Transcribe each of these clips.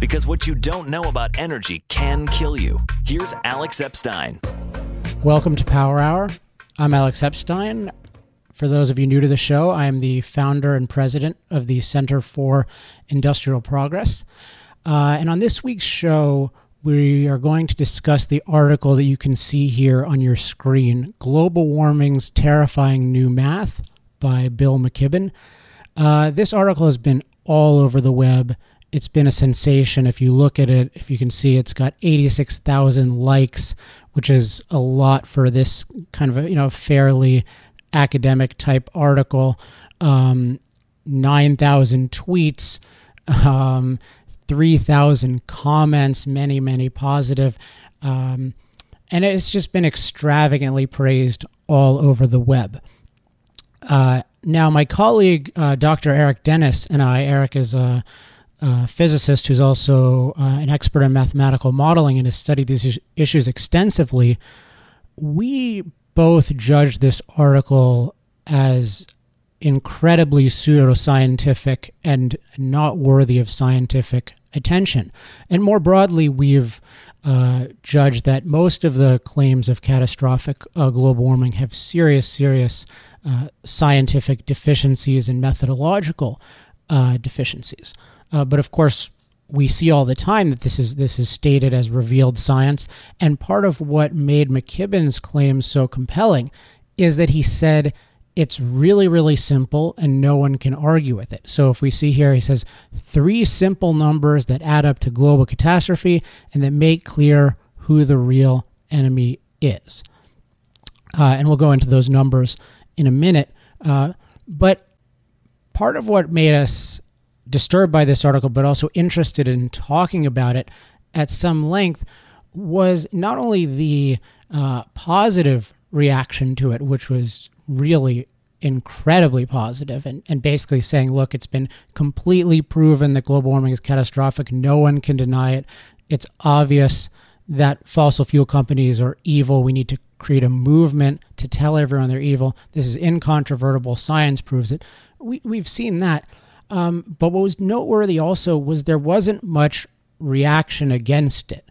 Because what you don't know about energy can kill you. Here's Alex Epstein. Welcome to Power Hour. I'm Alex Epstein. For those of you new to the show, I am the founder and president of the Center for Industrial Progress. Uh, and on this week's show, we are going to discuss the article that you can see here on your screen Global Warming's Terrifying New Math by Bill McKibben. Uh, this article has been all over the web. It's been a sensation. If you look at it, if you can see, it's got 86,000 likes, which is a lot for this kind of a, you know fairly academic type article. Um, 9,000 tweets. Um, 3,000 comments, many, many positive. Um, and it's just been extravagantly praised all over the web. Uh, now, my colleague, uh, Dr. Eric Dennis, and I, Eric is a, a physicist who's also uh, an expert in mathematical modeling and has studied these issues extensively. We both judged this article as incredibly pseudoscientific and not worthy of scientific attention. And more broadly, we've uh, judged that most of the claims of catastrophic uh, global warming have serious, serious uh, scientific deficiencies and methodological uh, deficiencies. Uh, but of course, we see all the time that this is this is stated as revealed science, and part of what made McKibben's claims so compelling is that he said it's really, really simple and no one can argue with it. So if we see here, he says three simple numbers that add up to global catastrophe and that make clear who the real enemy is. Uh, and we'll go into those numbers in a minute. Uh, but part of what made us disturbed by this article, but also interested in talking about it at some length, was not only the uh, positive reaction to it, which was really incredibly positive and, and basically saying, look, it's been completely proven that global warming is catastrophic. No one can deny it. It's obvious that fossil fuel companies are evil. We need to create a movement to tell everyone they're evil. This is incontrovertible. Science proves it. We, we've seen that. Um, but what was noteworthy also was there wasn't much reaction against it.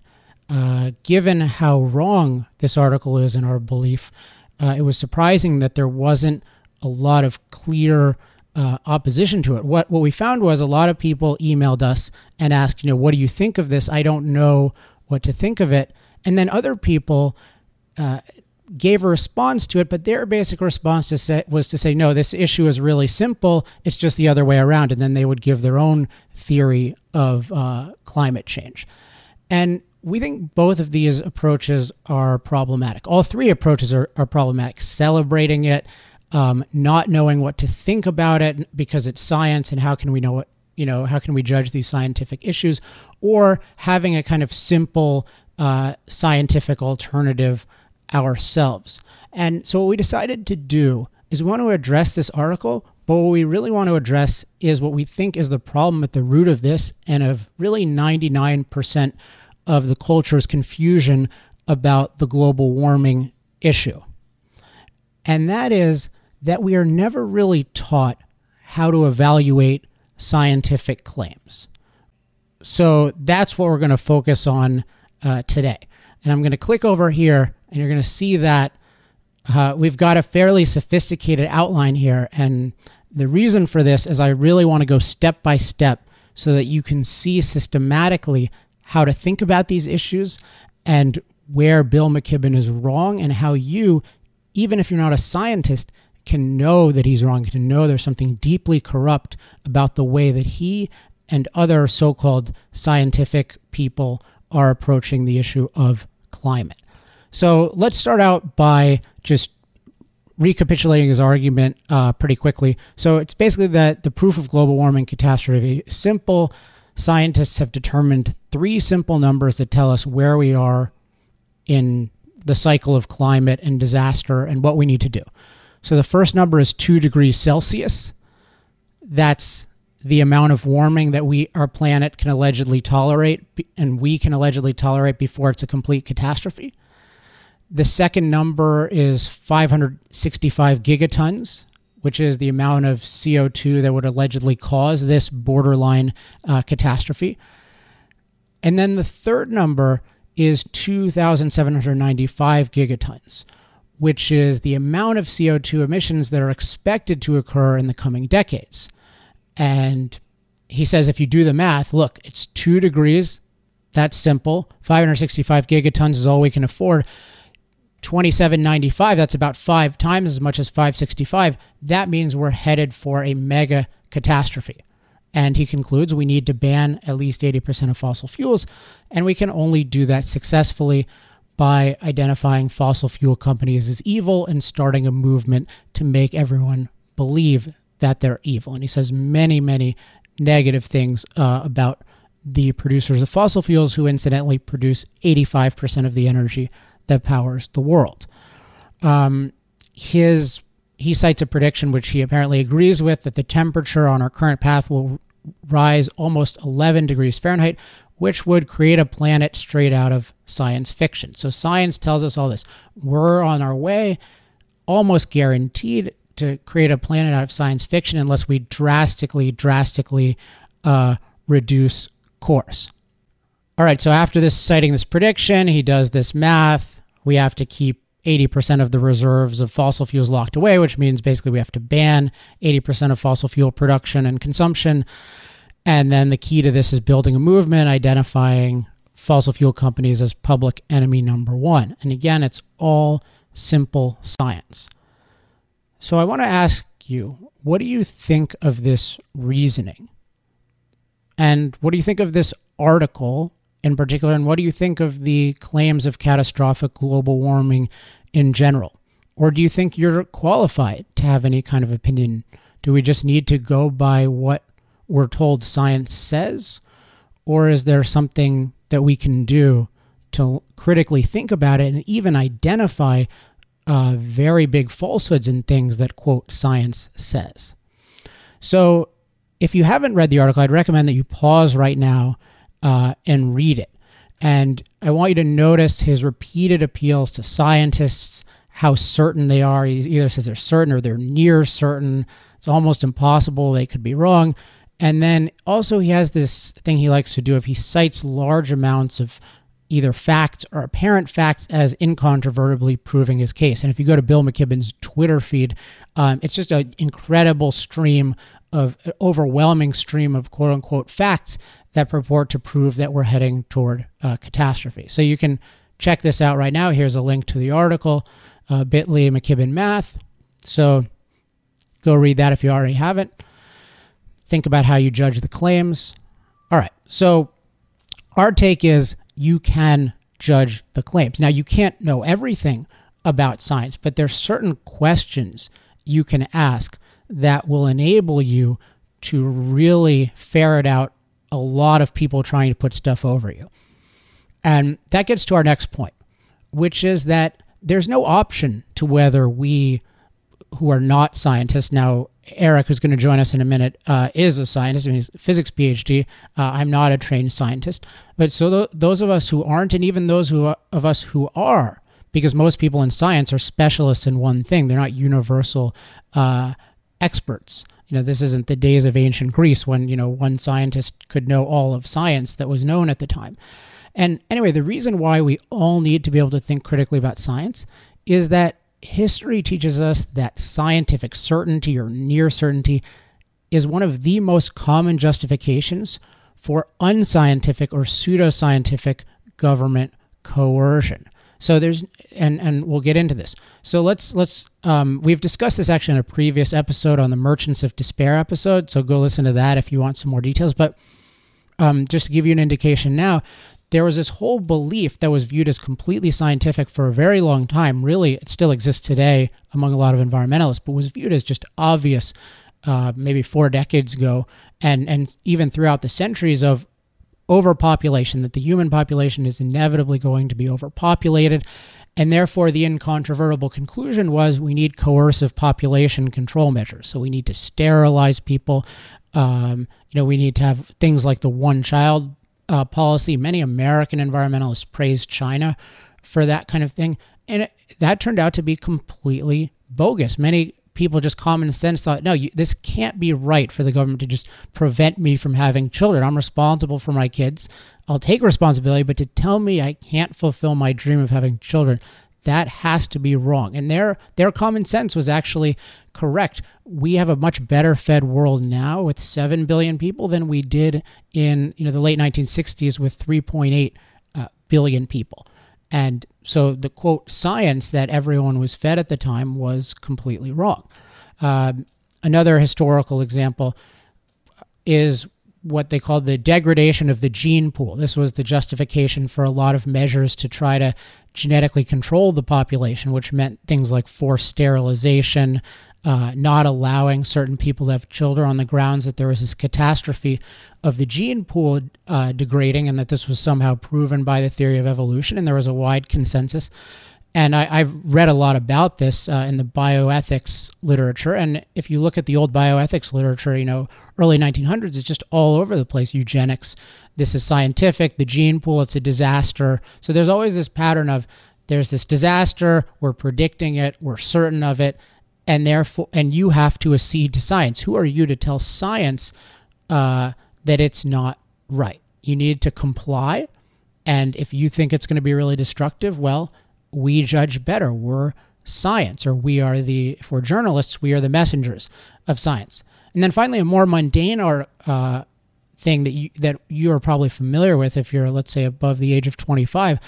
Uh, given how wrong this article is in our belief, uh, it was surprising that there wasn't a lot of clear uh, opposition to it. What what we found was a lot of people emailed us and asked, you know, what do you think of this? I don't know what to think of it. And then other people uh, gave a response to it, but their basic response to say, was to say, no, this issue is really simple. It's just the other way around. And then they would give their own theory of uh, climate change. And we think both of these approaches are problematic. All three approaches are, are problematic. Celebrating it, um, not knowing what to think about it because it's science and how can we know what, you know, how can we judge these scientific issues, or having a kind of simple uh, scientific alternative ourselves. And so what we decided to do is we want to address this article, but what we really want to address is what we think is the problem at the root of this and of really 99% of the culture's confusion about the global warming issue. And that is that we are never really taught how to evaluate scientific claims. So that's what we're going to focus on uh, today. And I'm going to click over here, and you're going to see that uh, we've got a fairly sophisticated outline here. And the reason for this is I really want to go step by step so that you can see systematically how to think about these issues and where Bill McKibben is wrong and how you, even if you're not a scientist, can know that he's wrong, can know there's something deeply corrupt about the way that he and other so called scientific people are approaching the issue of climate. So let's start out by just recapitulating his argument uh, pretty quickly. So it's basically that the proof of global warming catastrophe is simple scientists have determined three simple numbers that tell us where we are in the cycle of climate and disaster and what we need to do. So the first number is 2 degrees Celsius. That's the amount of warming that we our planet can allegedly tolerate and we can allegedly tolerate before it's a complete catastrophe. The second number is 565 gigatons, which is the amount of CO2 that would allegedly cause this borderline uh, catastrophe. And then the third number is 2,795 gigatons, which is the amount of CO2 emissions that are expected to occur in the coming decades. And he says if you do the math, look, it's two degrees. That's simple. 565 gigatons is all we can afford. 2795, that's about five times as much as 565. That means we're headed for a mega catastrophe. And he concludes we need to ban at least 80% of fossil fuels, and we can only do that successfully by identifying fossil fuel companies as evil and starting a movement to make everyone believe that they're evil. And he says many, many negative things uh, about the producers of fossil fuels, who incidentally produce 85% of the energy that powers the world. Um, his he cites a prediction which he apparently agrees with that the temperature on our current path will rise almost 11 degrees Fahrenheit, which would create a planet straight out of science fiction. So science tells us all this. We're on our way, almost guaranteed to create a planet out of science fiction unless we drastically, drastically uh, reduce course. All right, so after this citing this prediction, he does this math. We have to keep 80% of the reserves of fossil fuels locked away, which means basically we have to ban 80% of fossil fuel production and consumption. And then the key to this is building a movement, identifying fossil fuel companies as public enemy number one. And again, it's all simple science. So I want to ask you, what do you think of this reasoning? And what do you think of this article in particular? And what do you think of the claims of catastrophic global warming in general? Or do you think you're qualified to have any kind of opinion? Do we just need to go by what we're told science says? Or is there something that we can do to critically think about it and even identify uh, very big falsehoods in things that, quote, science says? So if you haven't read the article, I'd recommend that you pause right now uh, and read it. And I want you to notice his repeated appeals to scientists, how certain they are. He either says they're certain or they're near certain. It's almost impossible. They could be wrong. And then also, he has this thing he likes to do if he cites large amounts of either facts or apparent facts as incontrovertibly proving his case. And if you go to Bill McKibben's Twitter feed, um, it's just an incredible stream of overwhelming stream of quote unquote facts that purport to prove that we're heading toward uh, catastrophe. So you can check this out right now. Here's a link to the article, uh, bit.ly McKibben Math. So go read that if you already haven't. Think about how you judge the claims. All right. So our take is you can judge the claims. Now, you can't know everything about science, but there's certain questions you can ask that will enable you to really ferret out a lot of people trying to put stuff over you. And that gets to our next point, which is that there's no option to whether we who are not scientists now eric who's going to join us in a minute uh, is a scientist I mean, he's a physics phd uh, i'm not a trained scientist but so th- those of us who aren't and even those who of us who are because most people in science are specialists in one thing they're not universal uh, experts. You know this isn't the days of ancient greece when you know one scientist could know all of science that was known at the time. And anyway the reason why we all need to be able to think critically about science is that history teaches us that scientific certainty or near certainty is one of the most common justifications for unscientific or pseudoscientific government coercion so there's and and we'll get into this. So let's let's um, we've discussed this actually in a previous episode on the Merchants of Despair episode. So go listen to that if you want some more details. But um, just to give you an indication now, there was this whole belief that was viewed as completely scientific for a very long time. Really, it still exists today among a lot of environmentalists, but was viewed as just obvious. Uh, maybe four decades ago, and and even throughout the centuries of overpopulation, that the human population is inevitably going to be overpopulated. And therefore, the incontrovertible conclusion was we need coercive population control measures. So we need to sterilize people. Um, you know, we need to have things like the one child uh, policy. Many American environmentalists praised China for that kind of thing. And it, that turned out to be completely bogus. Many people just common sense thought, no, you, this can't be right for the government to just prevent me from having children. I'm responsible for my kids. I'll take responsibility, but to tell me I can't fulfill my dream of having children, that has to be wrong. And their their common sense was actually correct. We have a much better fed world now with 7 billion people than we did in, you know, the late 1960s with 3.8 uh, billion people. And so the quote science that everyone was fed at the time was completely wrong. Uh, another historical example is what they called the degradation of the gene pool. This was the justification for a lot of measures to try to genetically control the population, which meant things like forced sterilization, uh, not allowing certain people to have children on the grounds that there was this catastrophe of the gene pool uh, degrading and that this was somehow proven by the theory of evolution. And there was a wide consensus and I, have read a lot about this uh, in the bioethics literature. And if you look at the old bioethics literature, you know, early 1900s, it's just all over the place. Eugenics, this is scientific. The gene pool, it's a disaster. So there's always this pattern of there's this disaster, we're predicting it, we're certain of it, and therefore, and you have to accede to science. Who are you to tell science uh, that it's not right? You need to comply. And if you think it's going to be really destructive, well, we judge better. We're science, or we are the, if we're journalists, we are the messengers of science. And then finally, a more mundane or uh, thing that you, that you are probably familiar with if you're, let's say, above the age of 25,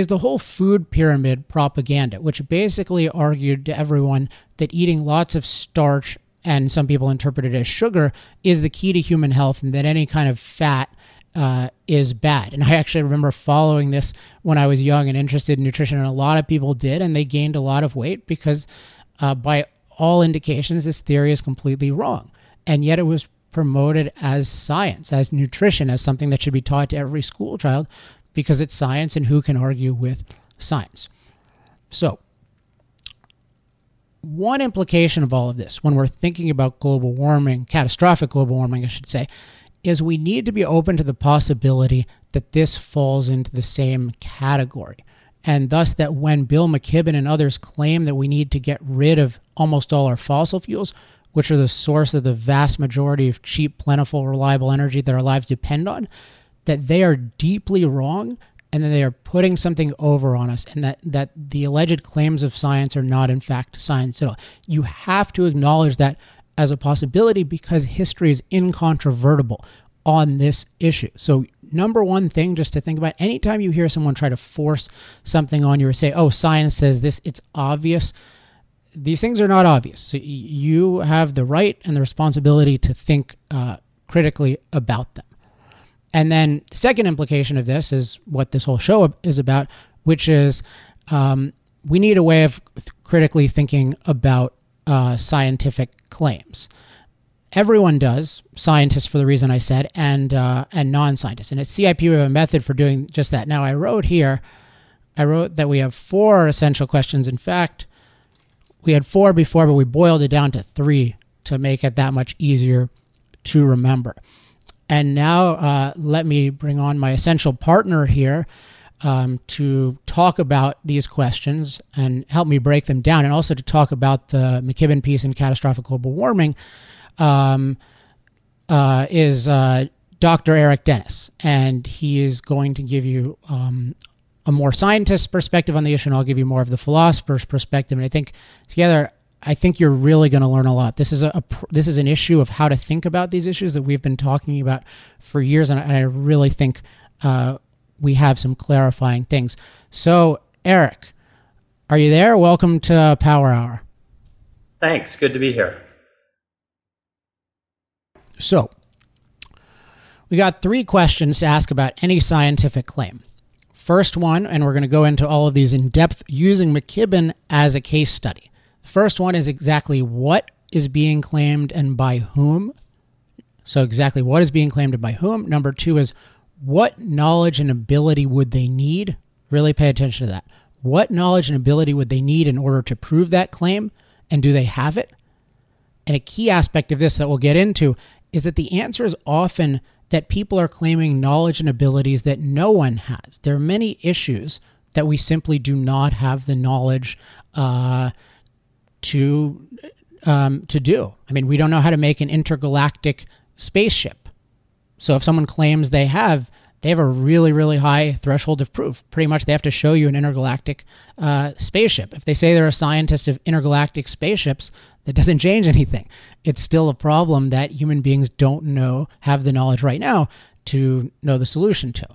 is the whole food pyramid propaganda, which basically argued to everyone that eating lots of starch and some people interpret it as sugar is the key to human health, and that any kind of fat uh, is bad. And I actually remember following this when I was young and interested in nutrition, and a lot of people did, and they gained a lot of weight because, uh, by all indications, this theory is completely wrong. And yet it was promoted as science, as nutrition, as something that should be taught to every school child because it's science, and who can argue with science? So, one implication of all of this, when we're thinking about global warming, catastrophic global warming, I should say, is we need to be open to the possibility that this falls into the same category. And thus, that when Bill McKibben and others claim that we need to get rid of almost all our fossil fuels, which are the source of the vast majority of cheap, plentiful, reliable energy that our lives depend on, that they are deeply wrong and that they are putting something over on us and that, that the alleged claims of science are not, in fact, science at all. You have to acknowledge that as a possibility because history is incontrovertible on this issue. So, number one thing just to think about anytime you hear someone try to force something on you or say, oh, science says this, it's obvious. These things are not obvious. So you have the right and the responsibility to think uh, critically about them. And then, the second implication of this is what this whole show is about, which is um, we need a way of critically thinking about uh, scientific claims. Everyone does, scientists for the reason I said, and uh, and non-scientists. And at CIP we have a method for doing just that. Now I wrote here, I wrote that we have four essential questions. In fact, we had four before, but we boiled it down to three to make it that much easier to remember. And now uh, let me bring on my essential partner here um, to talk about these questions and help me break them down, and also to talk about the McKibben piece in catastrophic global warming, um, uh, is uh, Dr. Eric Dennis, and he is going to give you um, a more scientist perspective on the issue, and I'll give you more of the philosopher's perspective. And I think together, I think you're really going to learn a lot. This is a, a, this is an issue of how to think about these issues that we've been talking about for years, and I, and I really think uh, we have some clarifying things. So, Eric, are you there? Welcome to Power Hour. Thanks. Good to be here. So, we got three questions to ask about any scientific claim. First one, and we're going to go into all of these in depth using McKibben as a case study. The first one is exactly what is being claimed and by whom. So, exactly what is being claimed and by whom. Number two is what knowledge and ability would they need? Really pay attention to that. What knowledge and ability would they need in order to prove that claim? And do they have it? And a key aspect of this that we'll get into is that the answer is often that people are claiming knowledge and abilities that no one has. There are many issues that we simply do not have the knowledge uh, to um, to do. I mean, we don't know how to make an intergalactic spaceship. So if someone claims they have, they have a really, really high threshold of proof. Pretty much, they have to show you an intergalactic uh, spaceship. If they say they're a scientist of intergalactic spaceships, that doesn't change anything. It's still a problem that human beings don't know, have the knowledge right now to know the solution to.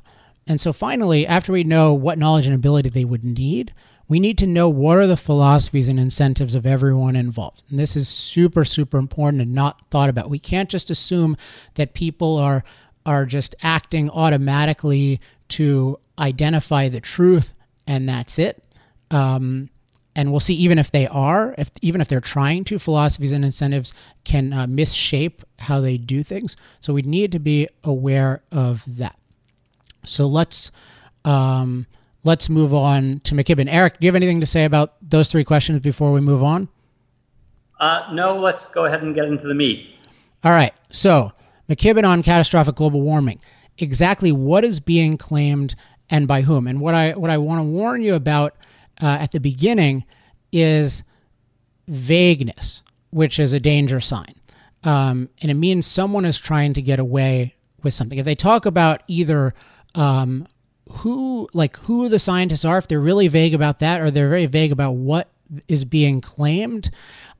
And so finally, after we know what knowledge and ability they would need, we need to know what are the philosophies and incentives of everyone involved. And this is super, super important and not thought about. We can't just assume that people are are just acting automatically to identify the truth and that's it. Um, and we'll see even if they are, if even if they're trying to, philosophies and incentives can uh, misshape how they do things. So we need to be aware of that. So let's um, let's move on to McKibben. Eric, do you have anything to say about those three questions before we move on? Uh, no, let's go ahead and get into the meat. All right. So McKibben on catastrophic global warming. Exactly what is being claimed and by whom? And what I what I want to warn you about uh, at the beginning is vagueness, which is a danger sign, um, and it means someone is trying to get away with something. If they talk about either um, who like who the scientists are, if they're really vague about that, or they're very vague about what is being claimed,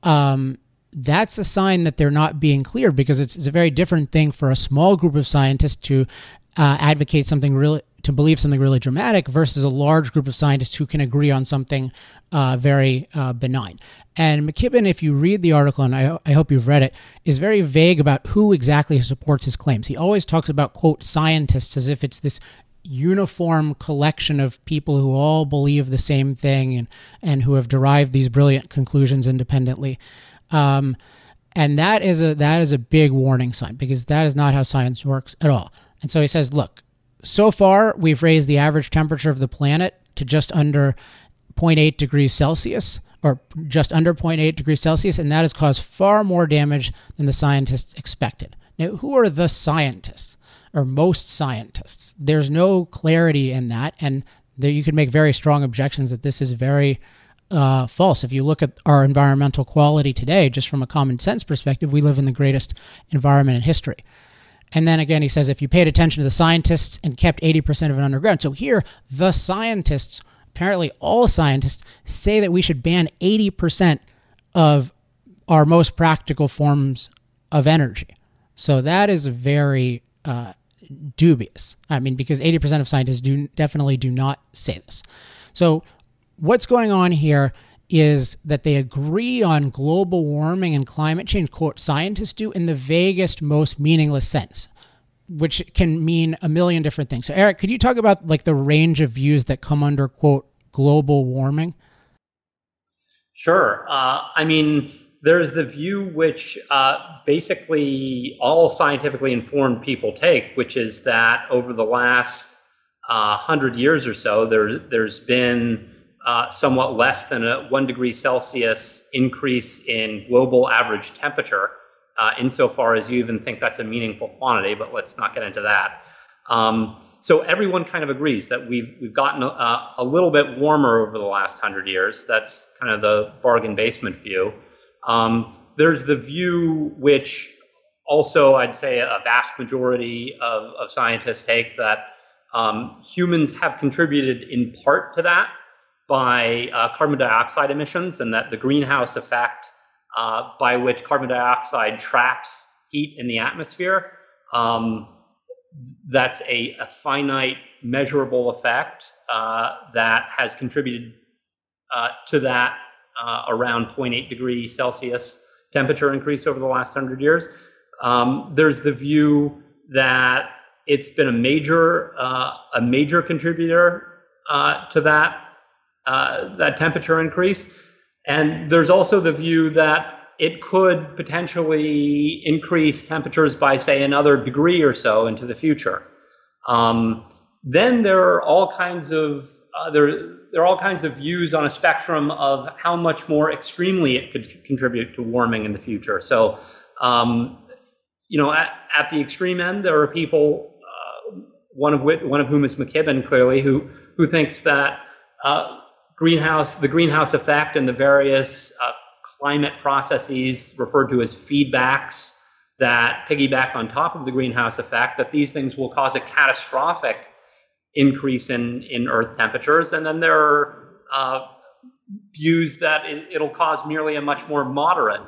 um, that's a sign that they're not being clear because it's, it's a very different thing for a small group of scientists to uh, advocate something really to believe something really dramatic versus a large group of scientists who can agree on something uh, very uh, benign. And McKibben, if you read the article, and I, I hope you've read it, is very vague about who exactly supports his claims. He always talks about, quote, scientists as if it's this uniform collection of people who all believe the same thing and, and who have derived these brilliant conclusions independently. Um, and that is a that is a big warning sign because that is not how science works at all. And so he says, look, so far we've raised the average temperature of the planet to just under 0.8 degrees Celsius or just under 0.8 degrees Celsius, and that has caused far more damage than the scientists expected. Now, who are the scientists or most scientists? There's no clarity in that, and there, you could make very strong objections that this is very uh, false. If you look at our environmental quality today, just from a common sense perspective, we live in the greatest environment in history. And then again, he says if you paid attention to the scientists and kept 80% of it underground. So here, the scientists, apparently all scientists, say that we should ban 80% of our most practical forms of energy. So that is very uh, dubious. I mean, because 80% of scientists do definitely do not say this. So what's going on here is that they agree on global warming and climate change, quote, scientists do in the vaguest, most meaningless sense, which can mean a million different things. So, Eric, could you talk about like the range of views that come under, quote, global warming? Sure. Uh, I mean, there's the view which uh, basically all scientifically informed people take, which is that over the last uh, hundred years or so, there, there's been uh, somewhat less than a one degree Celsius increase in global average temperature, uh, insofar as you even think that's a meaningful quantity, but let's not get into that. Um, so everyone kind of agrees that we've we've gotten a, a, little bit warmer over the last hundred years. That's kind of the bargain basement view. Um, there's the view which also I'd say a vast majority of, of scientists take that um, humans have contributed in part to that by uh, carbon dioxide emissions and that the greenhouse effect uh, by which carbon dioxide traps heat in the atmosphere um, that's a, a, finite measurable effect uh, that has contributed uh, to that uh, around 0.8 degree celsius temperature increase over the last 100 years um, there's the view that it's been a major uh, a major contributor to that uh, that temperature increase. And there's also the view that it could potentially increase temperatures by, say, another degree or so into the future. Um, then there are all kinds of uh, there, there are all kinds of views on a spectrum of how much more extremely it could contribute to warming in the future. So, um, you know, at, at, the extreme end, there are people, uh, one of which, one of whom is McKibben, clearly, who who thinks that uh, greenhouse, the greenhouse effect and the various uh, climate processes referred to as feedbacks that piggyback on top of the greenhouse effect, that these things will cause a catastrophic increase in, in Earth temperatures. And then there are uh, views that it, will cause merely a much more moderate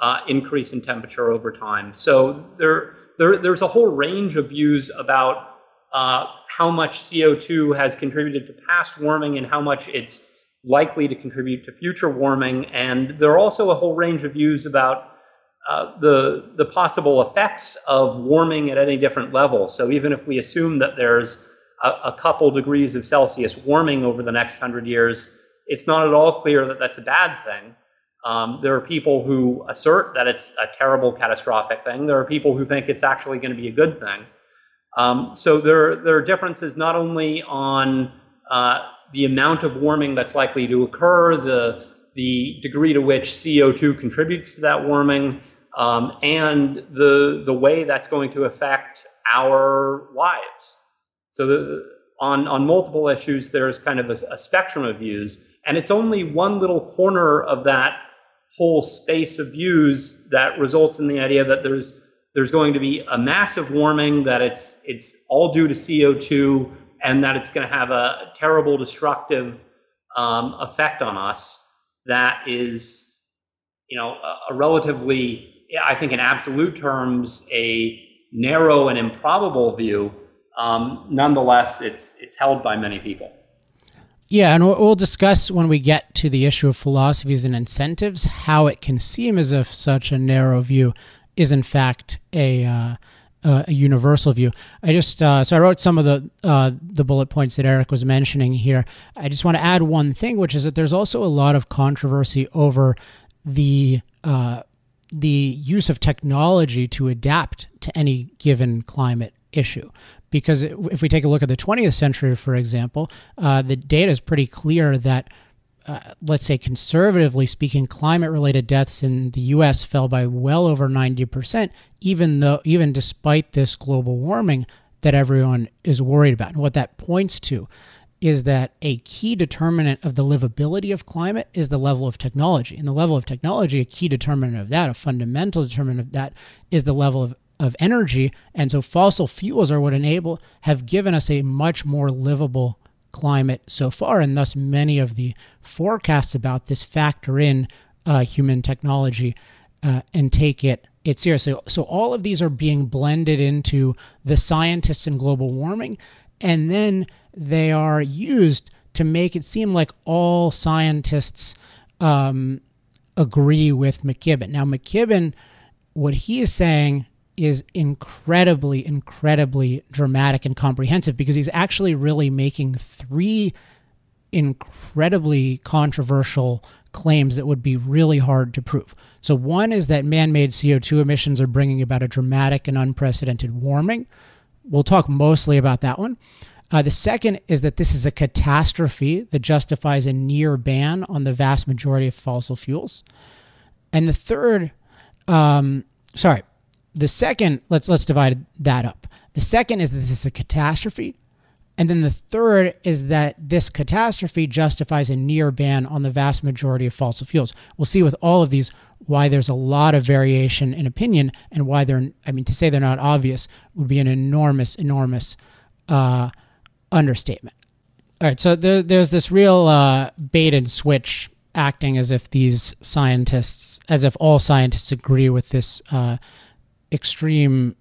uh, increase in temperature over time. So there, there, there's a whole range of views about uh, how much CO2 has contributed to past warming and how much it's likely to contribute to future warming. And there are also a whole range of views about uh, the, the possible effects of warming at any different level. So even if we assume that there's a, a couple degrees of Celsius warming over the next hundred years, it's not at all clear that that's a bad thing. Um, there are people who assert that it's a terrible, catastrophic thing. There are people who think it's actually going to be a good thing. Um, so there, there are differences not only on uh, the amount of warming that's likely to occur, the, the degree to which CO2 contributes to that warming, um, and the, the way that's going to affect our lives. So the, on, on multiple issues, there's kind of a, a spectrum of views, and it's only one little corner of that whole space of views that results in the idea that there's there's going to be a massive warming, that it's it's all due to CO2, and that it's going to have a terrible destructive um, effect on us. That is, you know, a, a relatively, I think, in absolute terms, a narrow and improbable view. Um, nonetheless, it's it's held by many people. Yeah, and we'll discuss when we get to the issue of philosophies and incentives how it can seem as if such a narrow view is in fact a uh, uh, a universal view. I just uh, so I wrote some of the uh, the bullet points that Eric was mentioning here. I just want to add one thing, which is that there's also a lot of controversy over the uh, the use of technology to adapt to any given climate issue because if we take a look at the 20th century, for example, uh, the data is pretty clear that, uh, let's say, conservatively speaking, climate-related deaths in the U.S. fell by well over 90%, even though, even despite this global warming that everyone is worried about. And what that points to is that a key determinant of the livability of climate is the level of technology. And the level of technology, a key determinant of that, a fundamental determinant of that, is the level of of energy. And so fossil fuels are what enable have given us a much more livable climate so far, and thus many of the forecasts about this factor in uh, human technology uh, and take it it seriously. So all of these are being blended into the scientists in global warming, and then they are used to make it seem like all scientists um, agree with McKibben. Now McKibben, what he is saying is incredibly, incredibly dramatic and comprehensive because he's actually really making three incredibly controversial claims that would be really hard to prove. So, one is that man made CO2 emissions are bringing about a dramatic and unprecedented warming. We'll talk mostly about that one. Uh, the second is that this is a catastrophe that justifies a near ban on the vast majority of fossil fuels. And the third, um, sorry, the second, let's let's divide that up. The second is that this is a catastrophe. And then the third is that this catastrophe justifies a near ban on the vast majority of fossil fuels. We'll see with all of these why there's a lot of variation in opinion and why they're, I mean, to say they're not obvious would be an enormous, enormous uh, understatement. All right, so there, there's this real uh, bait and switch acting as if these scientists, as if all scientists agree with this uh, extreme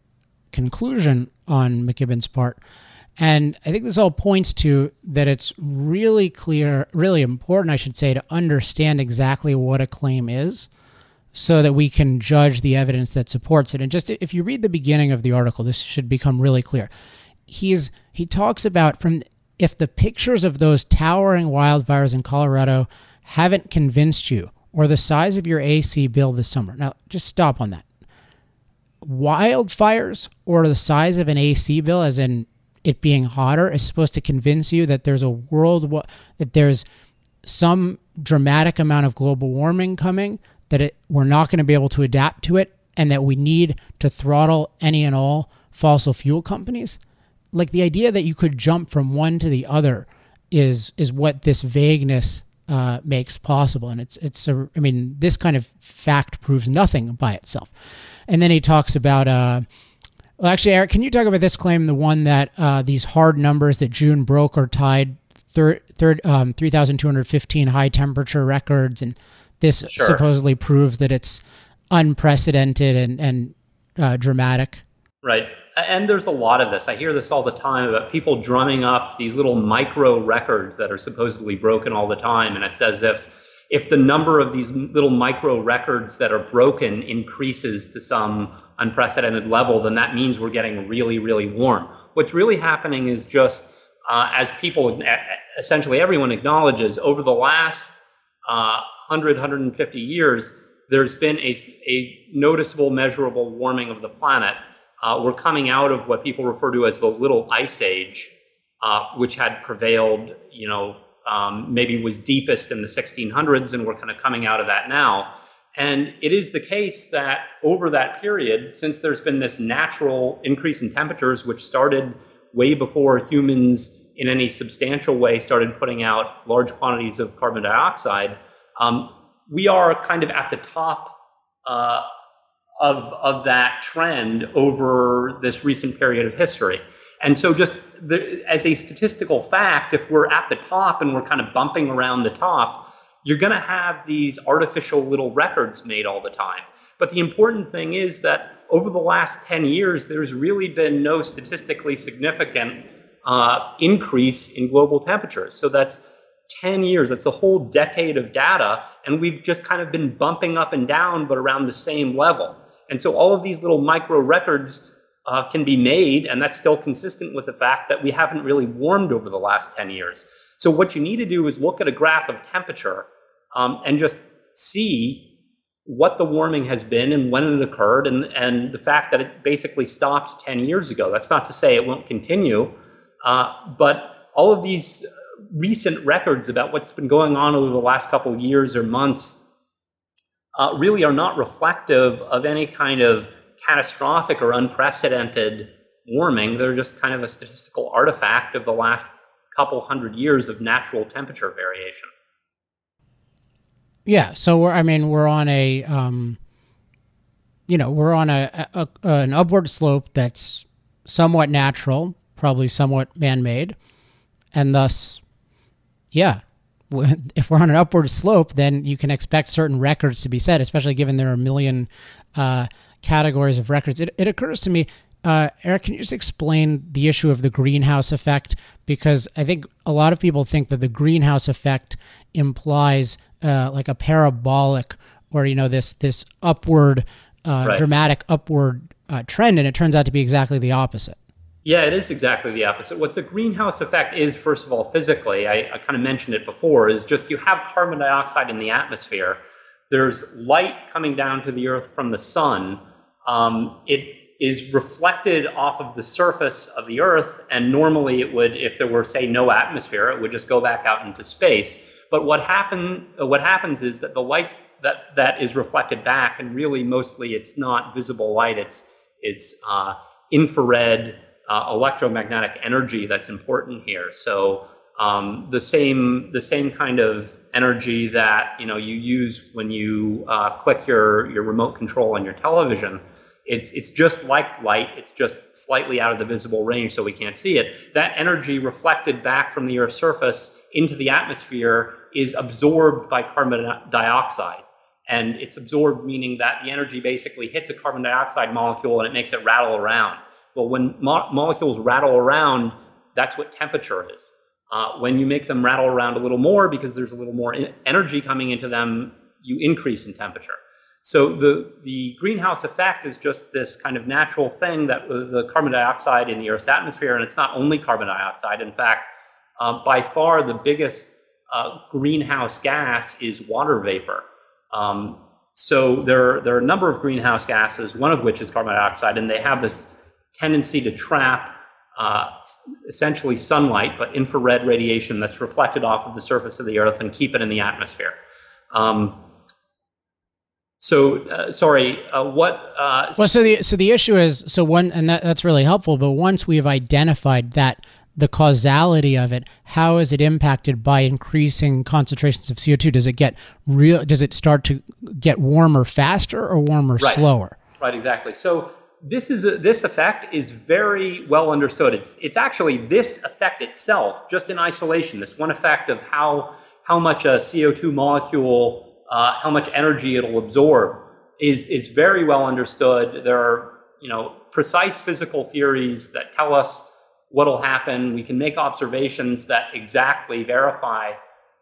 conclusion on McKibben's part. And I think this all points to that it's really clear, really important, I should say, to understand exactly what a claim is so that we can judge the evidence that supports it. And just if you read the beginning of the article, this should become really clear. He's he talks about from if the pictures of those towering wildfires in Colorado haven't convinced you or the size of your AC bill this summer. Now, just stop on that wildfires or the size of an AC bill, as in it being hotter, is supposed to convince you that there's a world that there's some dramatic amount of global warming coming, that it, we're not going to be able to adapt to it, and that we need to throttle any and all fossil fuel companies. Like the idea that you could jump from one to the other is is what this vagueness uh, makes possible. And it's it's a, I mean, this kind of fact proves nothing by itself. And then he talks about. Uh, well, actually, Eric, can you talk about this claim, the one that uh, these hard numbers that June broke are tied third, third um, 3,215 high temperature records, and this Sure. supposedly proves that it's unprecedented and and uh, dramatic. Right. And there's a lot of this. I hear this all the time about people drumming up these little micro records that are supposedly broken all the time. And it's as if if the number of these little micro records that are broken increases to some unprecedented level, then that means we're getting really, really warm. What's really happening is just uh, as people, essentially everyone acknowledges, over the last uh, 100, 150 years, there's been a, a noticeable, measurable warming of the planet. Uh, we're coming out of what people refer to as the Little Ice Age, uh, which had prevailed, you know, um, maybe was deepest in the 1600s, and we're kind of coming out of that now. And it is the case that over that period, since there's been this natural increase in temperatures, which started way before humans in any substantial way started putting out large quantities of carbon dioxide, um, we are kind of at the top uh, of, of that trend over this recent period of history. And so, just the, as a statistical fact, if we're at the top and we're kind of bumping around the top, you're going to have these artificial little records made all the time. But the important thing is that over the last 10 years, there's really been no statistically significant uh, increase in global temperatures. So that's 10 years, that's a whole decade of data, and we've just kind of been bumping up and down, but around the same level. And so all of these little micro records uh, can be made, and that's still consistent with the fact that we haven't really warmed over the last 10 years. So what you need to do is look at a graph of temperature um, and just see what the warming has been and when it occurred, and, and the fact that it basically stopped 10 years ago. That's not to say it won't continue, uh, but all of these recent records about what's been going on over the last couple of years or months uh, really are not reflective of any kind of catastrophic or unprecedented warming. They're just kind of a statistical artifact of the last couple hundred years of natural temperature variation. Yeah, so we're I mean we're on a um, you know we're on a, a, a an upward slope that's somewhat natural, probably somewhat man-made, and thus, yeah, if we're on an upward slope, then you can expect certain records to be set, especially given there are a million uh, categories of records. It, it occurs to me, uh, Eric, can you just explain the issue of the greenhouse effect? Because I think a lot of people think that the greenhouse effect implies uh, like a parabolic or you know this this upward uh, Right. dramatic upward uh, trend, and it turns out to be exactly the opposite. Yeah, it is exactly the opposite. What the greenhouse effect is, first of all, physically, I, I kind of mentioned it before, is just you have carbon dioxide in the atmosphere. There's light coming down to the earth from the sun. Um, it is reflected off of the surface of the earth, and normally it would, if there were, say, no atmosphere, it would just go back out into space. But what happen, uh, what happens is that the light that, that is reflected back, and really mostly it's not visible light, it's, it's uh, infrared uh, electromagnetic energy that's important here. So um, the same the same kind of energy that you know you use when you uh, click your your remote control on your television. It's it's just like light. It's just slightly out of the visible range, so we can't see it. That energy reflected back from the Earth's surface into the atmosphere is absorbed by carbon dioxide. And it's absorbed, meaning that the energy basically hits a carbon dioxide molecule and it makes it rattle around. Well, when mo- molecules rattle around, that's what temperature is. Uh, when you make them rattle around a little more because there's a little more en- energy coming into them, you increase in temperature. So the, the greenhouse effect is just this kind of natural thing that uh, the carbon dioxide in the Earth's atmosphere, and it's not only carbon dioxide. In fact, uh, by far the biggest uh, greenhouse gas is water vapor. Um, so there, there are a number of greenhouse gases, one of which is carbon dioxide, and they have this tendency to trap uh, essentially sunlight, but infrared radiation that's reflected off of the surface of the Earth and keep it in the atmosphere. Um, so, uh, sorry, uh, what? Uh, Well, so the so the issue is so one, and that, that's really helpful. But once we have identified that the causality of it. How is it impacted by increasing concentrations of CO2? Does it get real? Does it start to get warmer faster or warmer right. slower? Right, exactly. So this is a, this effect is very well understood. It's it's actually this effect itself, just in isolation, this one effect of how how much a CO2 molecule, uh, how much energy it'll absorb, is is very well understood. There are you know precise physical theories that tell us what'll happen. We can make observations that exactly verify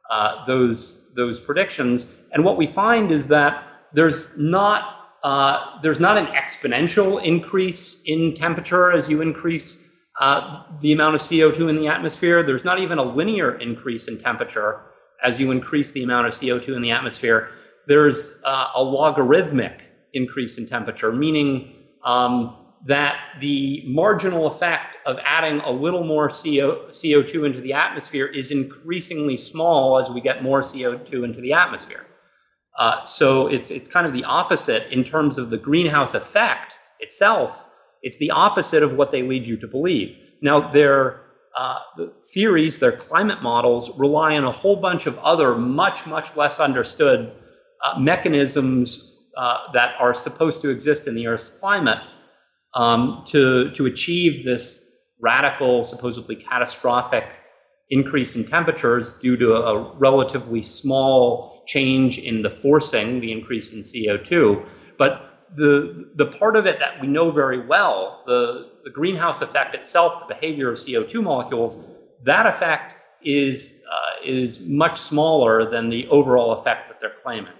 uh, those those predictions. And what we find is that there's not uh, there's not an exponential increase in temperature as you increase uh, the amount of CO2 in the atmosphere. There's not even a linear increase in temperature as you increase the amount of CO2 in the atmosphere. There's uh, a logarithmic increase in temperature, meaning um, that the marginal effect of adding a little more CO, CO2 into the atmosphere is increasingly small as we get more CO2 into the atmosphere. Uh, so it's, it's kind of the opposite in terms of the greenhouse effect itself. It's the opposite of what they lead you to believe. Now, their uh, theories, their climate models, rely on a whole bunch of other, much, much less understood uh, mechanisms uh, that are supposed to exist in the Earth's climate um, to, to achieve this radical, supposedly catastrophic increase in temperatures due to a relatively small change in the forcing, the increase in CO2. But the, the part of it that we know very well, the, the greenhouse effect itself, the behavior of CO2 molecules, that effect is, uh, is much smaller than the overall effect that they're claiming.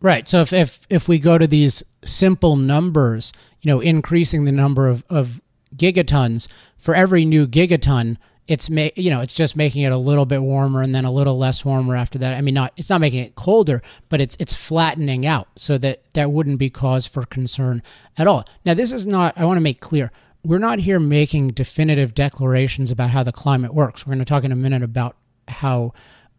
Right. So if, if, if we go to these simple numbers, you know, increasing the number of, of gigatons for every new gigaton, it's ma- you know it's just making it a little bit warmer and then a little less warmer after that. I mean, not it's not making it colder, but it's it's flattening out so that that wouldn't be cause for concern at all. Now, this is not. I want to make clear. We're not here making definitive declarations about how the climate works. We're going to talk in a minute about how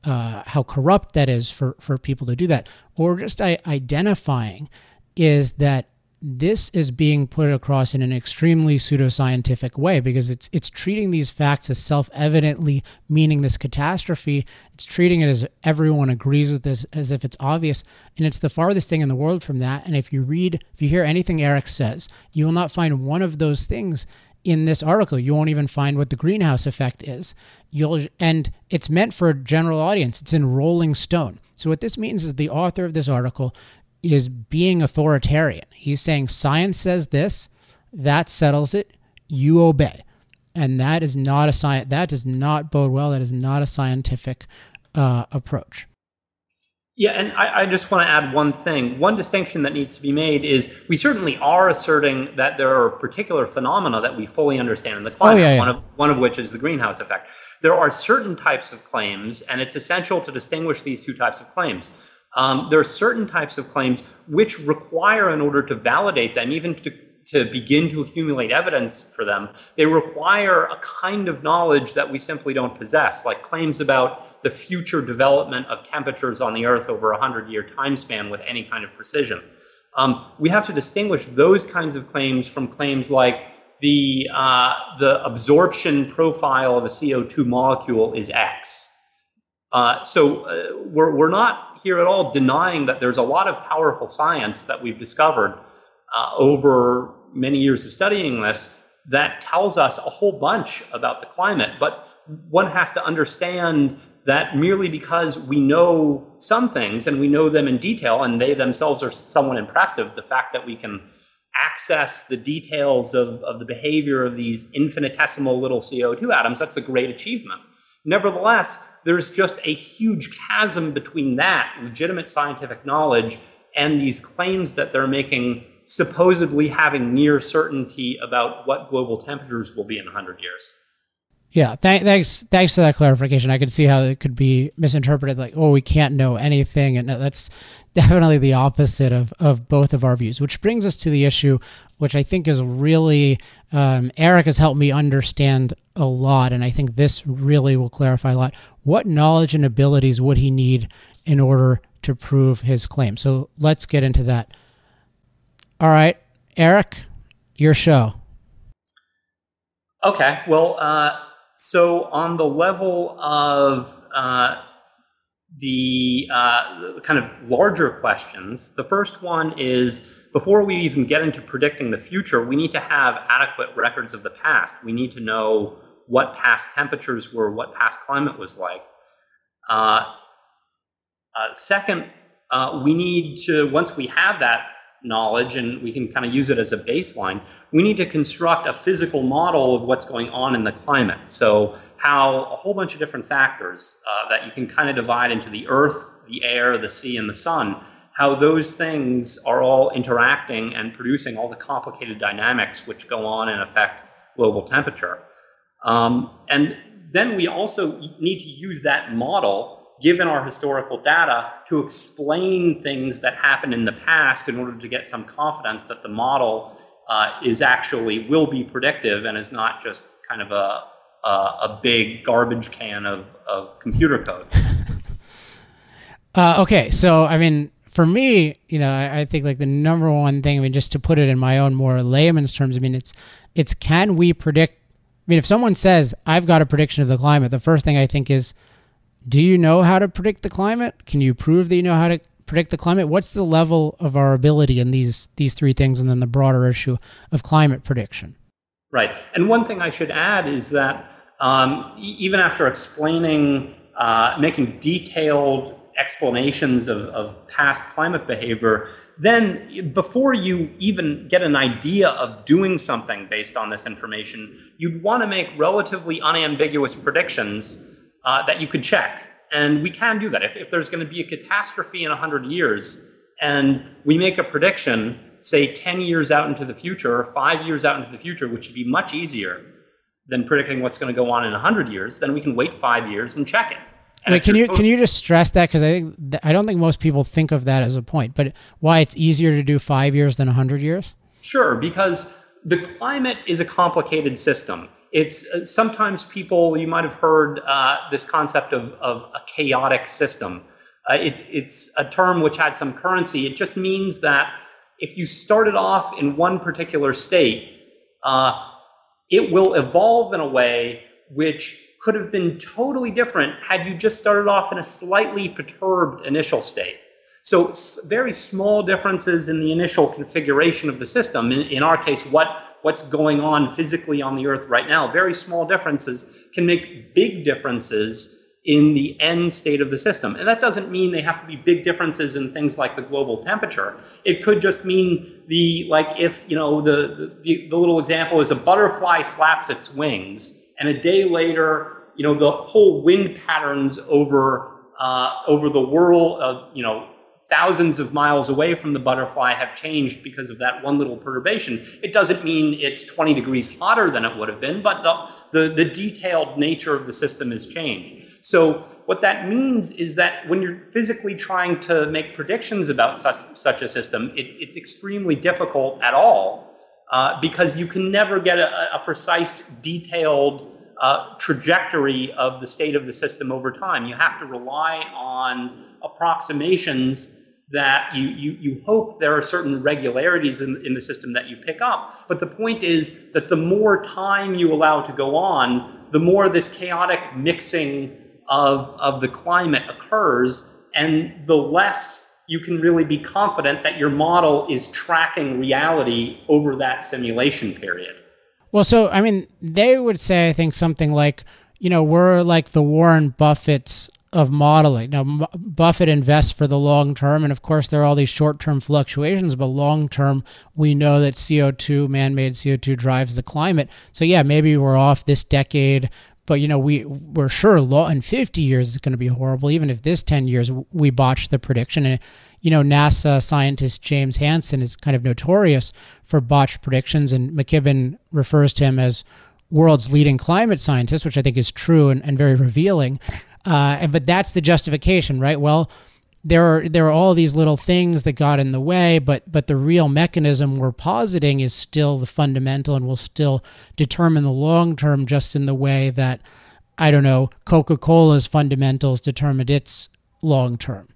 uh, how corrupt that is for for people to do that. What we're just identifying is that this is being put across in an extremely pseudoscientific way because it's it's treating these facts as self-evidently meaning this catastrophe. It's treating it as everyone agrees with this as if it's obvious, and it's the farthest thing in the world from that. And if you read, if you hear anything Eric says, you will not find one of those things in this article. You won't even find what the greenhouse effect is. You'll and it's meant for a general audience. It's in Rolling Stone. So what this means is the author of this article is being authoritarian. He's saying science says this, that settles it, you obey. And that is not a science that does not bode well. That is not a scientific uh, approach. Yeah, and I, I, just want to add one thing. One distinction that needs to be made is we certainly are asserting that there are particular phenomena that we fully understand in the climate, oh, yeah, yeah. One, of, one of which is the greenhouse effect. There are certain types of claims, and it's essential to distinguish these two types of claims. Um, there are certain types of claims which require, in order to validate them, even to, to begin to accumulate evidence for them, they require a kind of knowledge that we simply don't possess, like claims about the future development of temperatures on the Earth over a 100 year time span with any kind of precision. Um, we have to distinguish those kinds of claims from claims like the, uh, the absorption profile of a CO2 molecule is X. Uh, so uh, we're, we're not here at all denying that there's a lot of powerful science that we've discovered uh, over many years of studying this that tells us a whole bunch about the climate. But one has to understand that merely because we know some things and we know them in detail and they themselves are somewhat impressive, the fact that we can access the details of, of the behavior of these infinitesimal little CO2 atoms, that's a great achievement. Nevertheless, there's just a huge chasm between that legitimate scientific knowledge and these claims that they're making, supposedly having near certainty about what global temperatures will be in 100 years. Yeah, th- thanks. Thanks for that clarification. I could see how it could be misinterpreted, like, "Oh, we can't know anything," and that's definitely the opposite of of both of our views. Which brings us to the issue, which I think is really um, Eric has helped me understand a lot, and I think this really will clarify a lot. What knowledge and abilities would he need in order to prove his claim? So let's get into that. All right, Eric, your show. Okay. Well. Uh so on the level of uh, the uh, kind of larger questions, the first one is before we even get into predicting the future, we need to have adequate records of the past. We need to know what past temperatures were, what past climate was like. Uh, uh, second, uh, we need to, once we have that knowledge and we can kind of use it as a baseline, we need to construct a physical model of what's going on in the climate. So, how a whole bunch of different factors uh, that you can kind of divide into the earth, the air, the sea, and the sun, how those things are all interacting and producing all the complicated dynamics which go on and affect global temperature. Um, and then we also need to use that model given our historical data, to explain things that happened in the past in order to get some confidence that the model uh, is actually will be predictive and is not just kind of a a, a big garbage can of, of computer code. uh, okay, so I mean, for me, you know, I, I, think like the number one thing, I mean, just to put it in my own more layman's terms, I mean, it's it's can we predict? I mean, if someone says I've got a prediction of the climate, the first thing I think is do you know how to predict the climate? Can you prove that you know how to predict the climate? What's the level of our ability in these these three things, and then the broader issue of climate prediction? Right. And one thing I should add is that um, even after explaining, uh, making detailed explanations of, of past climate behavior, then before you even get an idea of doing something based on this information, you'd want to make relatively unambiguous predictions uh, that you could check. And we can do that. If, if there's going to be a catastrophe in 100 years and we make a prediction, say 10 years out into the future or five years out into the future, which would be much easier than predicting what's going to go on in 100 years, then we can wait five years and check it. And Wait, can you can you just stress that because I think I don't think most people think of that as a point, but why it's easier to do five years than hundred years? Sure, because the climate is a complicated system it's uh, sometimes people you might have heard uh, this concept of, of a chaotic system. Uh, it, it's a term which had some currency. It just means that if you started off in one particular state uh, it will evolve in a way which could have been totally different had you just started off in a slightly perturbed initial state. So very small differences in the initial configuration of the system. In, in our case what what's going on physically on the earth right now. Very small differences can make big differences in the end state of the system. And that doesn't mean they have to be big differences in things like the global temperature. It could just mean the, like if, you know, the, the, the little example is a butterfly flaps its wings and a day later, you know, the whole wind patterns over, uh, over the world, uh, you know, thousands of miles away from the butterfly have changed because of that one little perturbation. It doesn't mean it's 20 degrees hotter than it would have been, but the, the, the, detailed nature of the system has changed. So, what that means is that when you're physically trying to make predictions about such, such a system, it, it's extremely difficult at all uh, because you can never get a, a precise, detailed uh, trajectory of the state of the system over time. You have to rely on approximations that you, you, you hope there are certain regularities in, in the system that you pick up. But the point is that the more time you allow to go on, the more this chaotic mixing of, of the climate occurs, and the less you can really be confident that your model is tracking reality over that simulation period. Well, so, I mean, they would say, I think, something like, you know, we're like the Warren Buffetts of modeling. Now, Buffett invests for the long term, and of course, there are all these short term fluctuations, but long term, we know that CO2, man made CO2, drives the climate. So, yeah, maybe we're off this decade, but you know, we, we're sure law in 50 years it's going to be horrible, even if this 10 years we botched the prediction. And, you know, NASA scientist James Hansen is kind of notorious for botched predictions, and McKibben refers to him as world's leading climate scientist, which I think is true and, and very revealing. Uh, but that's the justification, right? Well, there are there are all these little things that got in the way, but but the real mechanism we're positing is still the fundamental and will still determine the long term, just in the way that I don't know Coca Cola's fundamentals determined its long term.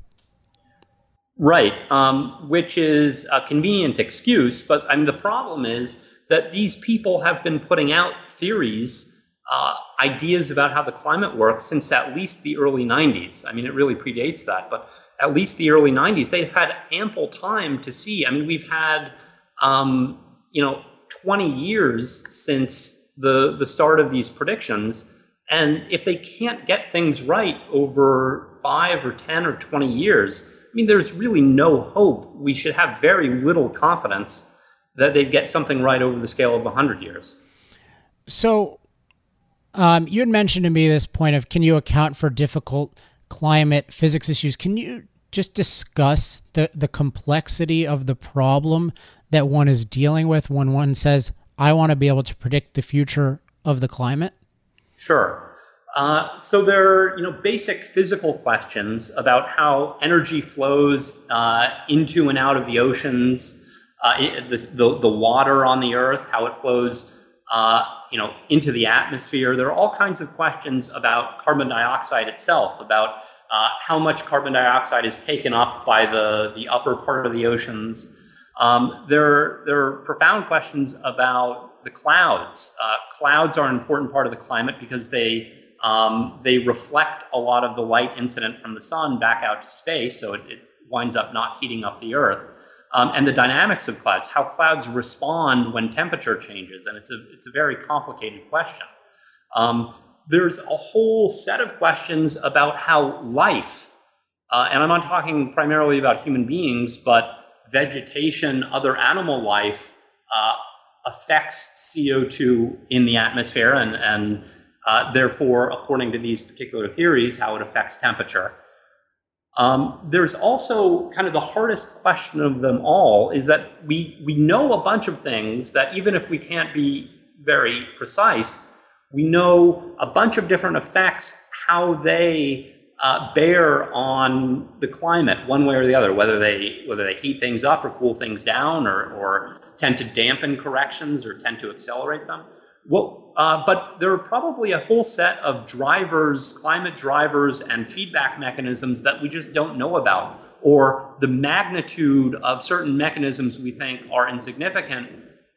Right, um, which is a convenient excuse, but I mean the problem is that these people have been putting out theories uh, ideas about how the climate works since at least the early 90s. I mean, it really predates that, but at least the early 90s, they've had ample time to see. I mean, we've had, um, you know, 20 years since the, the start of these predictions. And if they can't get things right over five or 10 or 20 years, I mean, there's really no hope. We should have very little confidence that they'd get something right over the scale of 100 years. So, um, you had mentioned to me this point of can you account for difficult climate physics issues? Can you just discuss the, the complexity of the problem that one is dealing with when one says, I want to be able to predict the future of the climate? Sure. Uh, so there are you know basic physical questions about how energy flows uh, into and out of the oceans, uh, the, the, the water on the Earth, how it flows uh, you know into the atmosphere. There are all kinds of questions about carbon dioxide itself, about uh, how much carbon dioxide is taken up by the the upper part of the oceans. Um, there, there are profound questions about the clouds. Uh, clouds are an important part of the climate because they um, they reflect a lot of the light incident from the sun back out to space, so it, it winds up not heating up the Earth. Um, and the dynamics of clouds, how clouds respond when temperature changes, and it's a it's a very complicated question. Um, there's a whole set of questions about how life, uh, and I'm not talking primarily about human beings, but vegetation, other animal life, uh, affects CO2 in the atmosphere and, and uh, therefore, according to these particular theories, how it affects temperature. Um, there's also kind of the hardest question of them all is that we, we know a bunch of things that even if we can't be very precise, we know a bunch of different effects, how they uh, bear on the climate one way or the other, whether they whether they heat things up or cool things down, or, or tend to dampen corrections or tend to accelerate them. Well, uh, but there are probably a whole set of drivers, climate drivers, and feedback mechanisms that we just don't know about, or the magnitude of certain mechanisms we think are insignificant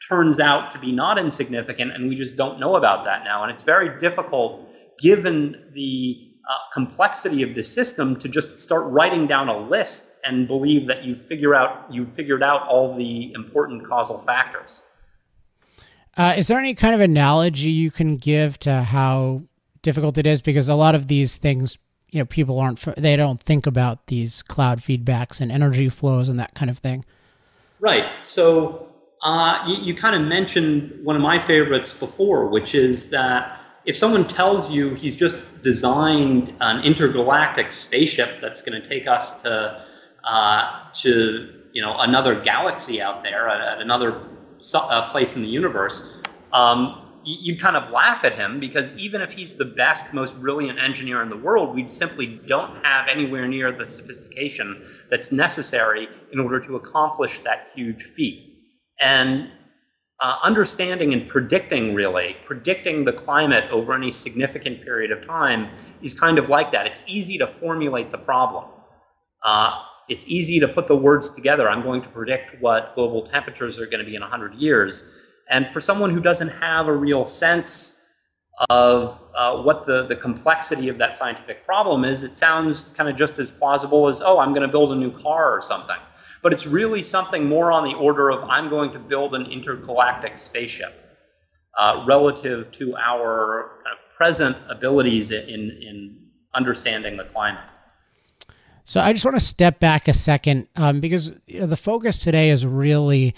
turns out to be not insignificant, and we just don't know about that now. And it's very difficult, given the uh, complexity of the system to just start writing down a list and believe that you figure out you figured out all the important causal factors. Uh, is there any kind of analogy you can give to how difficult it is? Because a lot of these things, you know, people aren't they don't think about these cloud feedbacks and energy flows and that kind of thing. Right. So uh, you, you kind of mentioned one of my favorites before, which is that if someone tells you he's just designed an intergalactic spaceship that's going to take us to uh, to you know another galaxy out there at, another uh, place in the universe, um, you, kind of laugh at him because even if he's the best, most brilliant engineer in the world, we simply don't have anywhere near the sophistication that's necessary in order to accomplish that huge feat. And uh, understanding and predicting really predicting the climate over any significant period of time is kind of like that it's easy to formulate the problem uh, it's easy to put the words together. I'm going to predict what global temperatures are going to be in 100 years. And for someone who doesn't have a real sense of uh, what the, the complexity of that scientific problem is it sounds kind of just as plausible as oh i'm going to build a new car or something. But it's really something more on the order of I'm going to build an intergalactic spaceship uh, relative to our kind of present abilities in, in understanding the climate. So I just want to step back a second um, because you know, the focus today is really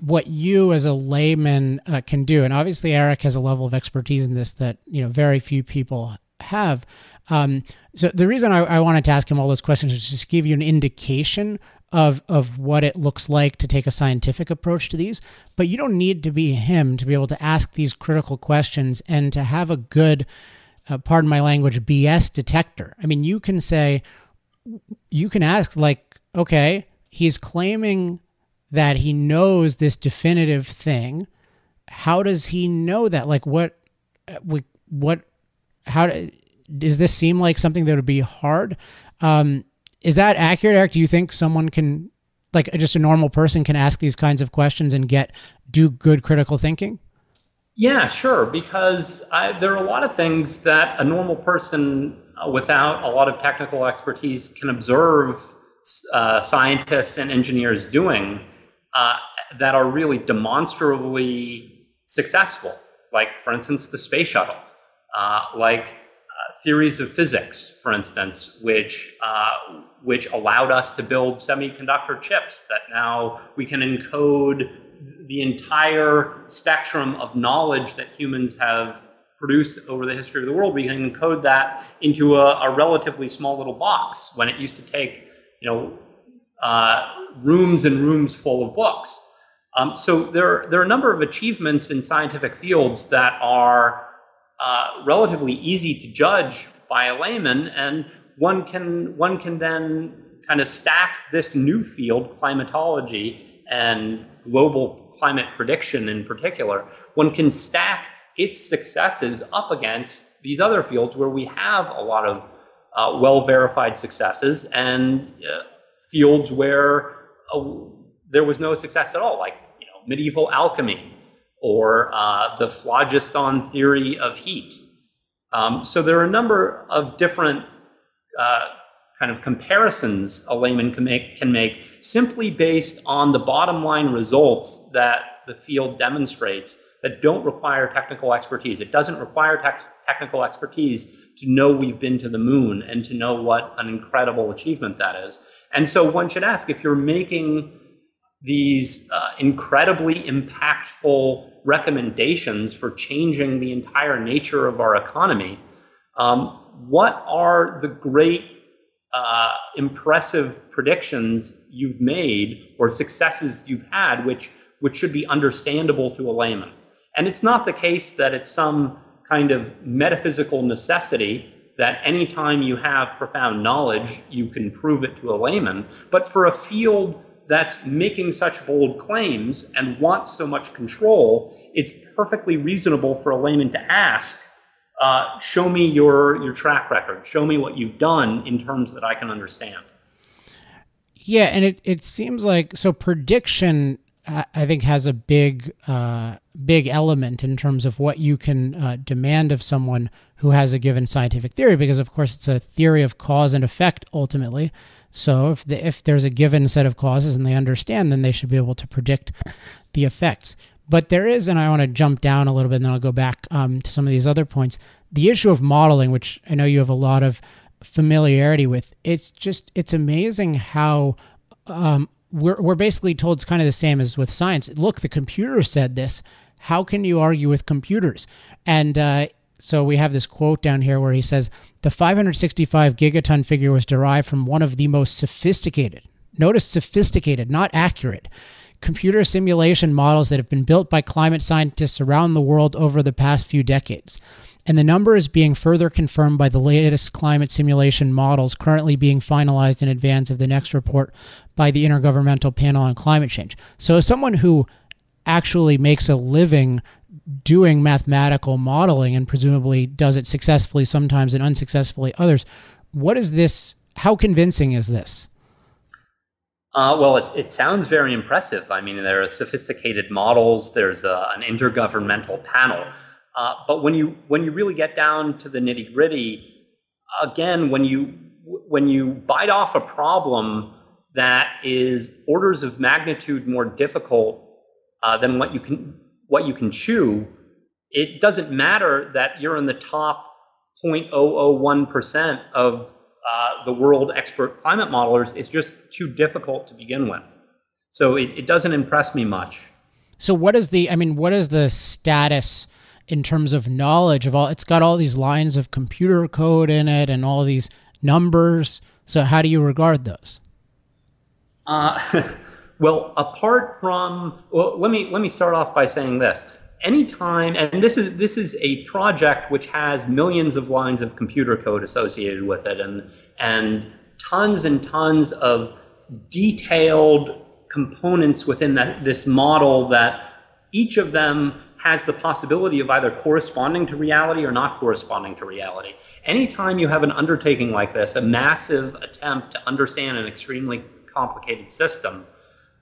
what you as a layman uh, can do, and obviously Eric has a level of expertise in this that you know very few people have. Um, so the reason I, I, wanted to ask him all those questions is just to give you an indication of of what it looks like to take a scientific approach to these. But you don't need to be him to be able to ask these critical questions and to have a good uh, pardon my language bs detector. I mean you can say you can ask like okay he's claiming that he knows this definitive thing how does he know that like what uh, what how does this seem like something that would be hard um, is that accurate, Eric? Do you think someone can, like, just a normal person can ask these kinds of questions and get do good critical thinking? Yeah, sure. Because I, there are a lot of things that a normal person uh, without a lot of technical expertise can observe uh, scientists and engineers doing uh, that are really demonstrably successful. Like, for instance, the space shuttle, uh, like uh, theories of physics, for instance, which uh, which allowed us to build semiconductor chips that now we can encode the entire spectrum of knowledge that humans have produced over the history of the world. We can encode that into a, a relatively small little box when it used to take, you know, uh, rooms and rooms full of books. Um, so there, there are a number of achievements in scientific fields that are uh, relatively easy to judge by a layman, and one can one can then kind of stack this new field, climatology and global climate prediction in particular. One can stack its successes up against these other fields where we have a lot of uh, well verified successes and uh, fields where uh, there was no success at all, like you know medieval alchemy or uh, the phlogiston theory of heat. Um, so there are a number of different uh, kind of comparisons a layman can make, can make simply based on the bottom line results that the field demonstrates that don't require technical expertise. It doesn't require technical expertise to know we've been to the moon and to know what an incredible achievement that is. And so one should ask if you're making these uh, incredibly impactful recommendations for changing the entire nature of our economy, um, what are the great uh, impressive predictions you've made or successes you've had, which which should be understandable to a layman. And it's not the case that it's some kind of metaphysical necessity that anytime you have profound knowledge, you can prove it to a layman. But for a field that's making such bold claims and wants so much control, it's perfectly reasonable for a layman to ask, uh, show me your, your track record, show me what you've done in terms that I can understand. Yeah, and it, it seems like so prediction I think has a big uh, big element in terms of what you can uh, demand of someone who has a given scientific theory, because of course it's a theory of cause and effect ultimately. So if the, if there's a given set of causes and they understand, then they should be able to predict the effects. But there is, and I want to jump down a little bit, and then I'll go back um, to some of these other points. The issue of modeling, which I know you have a lot of familiarity with, it's just it's amazing how um, we're, we're basically told it's kind of the same as with science. Look, the computer said this. How can you argue with computers? And uh, so we have this quote down here where he says the 565 gigaton figure was derived from one of the most sophisticated, notice sophisticated, not accurate, computer simulation models that have been built by climate scientists around the world over the past few decades and the number is being further confirmed by the latest climate simulation models currently being finalized in advance of the next report by the Intergovernmental Panel on Climate Change. So, as someone who actually makes a living doing mathematical modeling and presumably does it successfully sometimes and unsuccessfully others, what is this? How convincing is this? Uh, well, it, it, sounds very impressive. I mean, there are sophisticated models. There's a, an intergovernmental panel uh, but when you when you really get down to the nitty gritty, again, when you when you bite off a problem that is orders of magnitude more difficult uh, than what you can what you can chew, it doesn't matter that you're in the top 0.001 percent of uh, the world expert climate modelers. It's just too difficult to begin with. So it, it doesn't impress me much. So what is the? I mean, what is the status? in terms of knowledge of all it's got all these lines of computer code in it and all these numbers so how do you regard those uh, well apart from well let me let me start off by saying this anytime and this is this is a project which has millions of lines of computer code associated with it and and tons and tons of detailed components within that, this model that each of them has the possibility of either corresponding to reality or not corresponding to reality. Anytime you have an undertaking like this, a massive attempt to understand an extremely complicated system,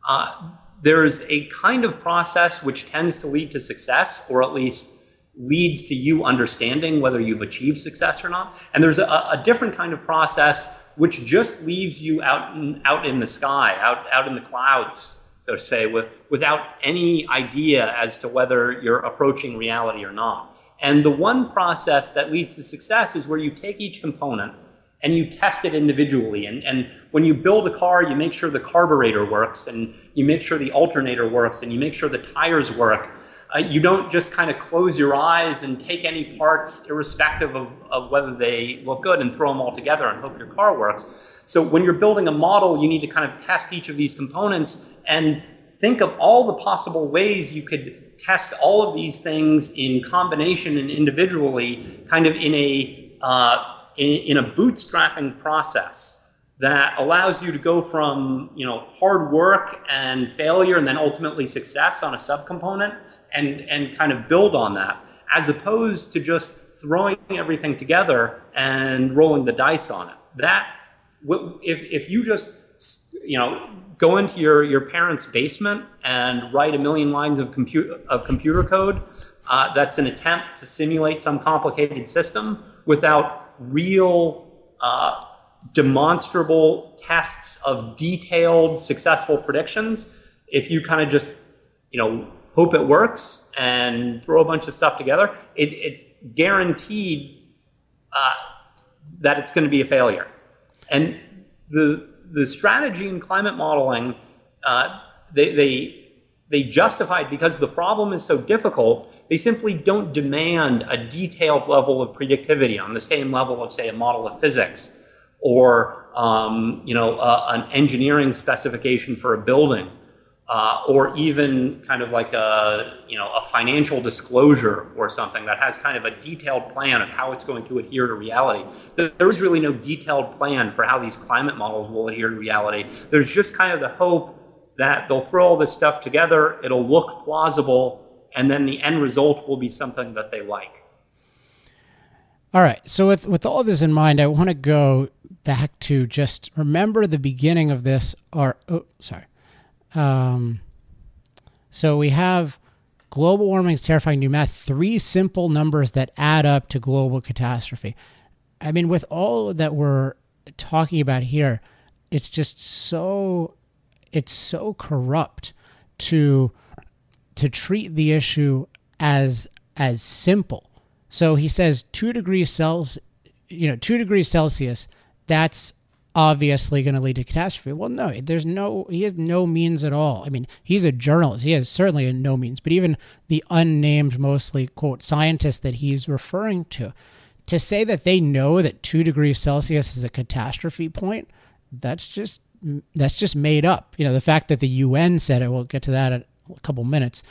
uh, there's a kind of process which tends to lead to success, or at least leads to you understanding whether you've achieved success or not. And there's a, a different kind of process which just leaves you out in, out in the sky, out, out in the clouds, so to say, with, without any idea as to whether you're approaching reality or not. And the one process that leads to success is where you take each component and you test it individually. And, and when you build a car, you make sure the carburetor works and you make sure the alternator works and you make sure the tires work uh, you don't just kind of close your eyes and take any parts, irrespective of, of whether they look good, and throw them all together and hope your car works. So when you're building a model, you need to kind of test each of these components and think of all the possible ways you could test all of these things in combination and individually, kind of in a uh, in, in a bootstrapping process that allows you to go from you know hard work and failure and then ultimately success on a subcomponent and, and kind of build on that, as opposed to just throwing everything together and rolling the dice on it. That, if, if you just, you know, go into your, your parents' basement and write a million lines of, computer of computer code, uh, that's an attempt to simulate some complicated system without real uh, demonstrable tests of detailed successful predictions if you kind of just you know hope it works and throw a bunch of stuff together, it, it's guaranteed uh, that it's going to be a failure. And the the strategy in climate modeling, uh, they, they they justify it because the problem is so difficult. They simply don't demand a detailed level of predictivity on the same level of, say, a model of physics or um, you know uh, an engineering specification for a building uh, or even kind of like a you know a financial disclosure or something that has kind of a detailed plan of how it's going to adhere to reality. There is really no detailed plan for how these climate models will adhere to reality. There's just kind of the hope that they'll throw all this stuff together, it'll look plausible, and then the end result will be something that they like. All right. So with with all this in mind, I want to go back to just remember the beginning of this. Or oh, sorry um, so we have global warming is terrifying new math, three simple numbers that add up to global catastrophe. I mean, with all that we're talking about here, it's just so it's so corrupt to to treat the issue as as simple. So he says two degrees Celsius, you know, two degrees Celsius. That's obviously going to lead to catastrophe. Well, no, there's no, he has no means at all. I mean, he's a journalist. He has certainly no means, but even the unnamed, mostly, quote, scientists that he's referring to, to say that they know that two degrees Celsius is a catastrophe point, that's just, that's just made up. You know, the fact that the UN said it, we'll get to that in a couple minutes,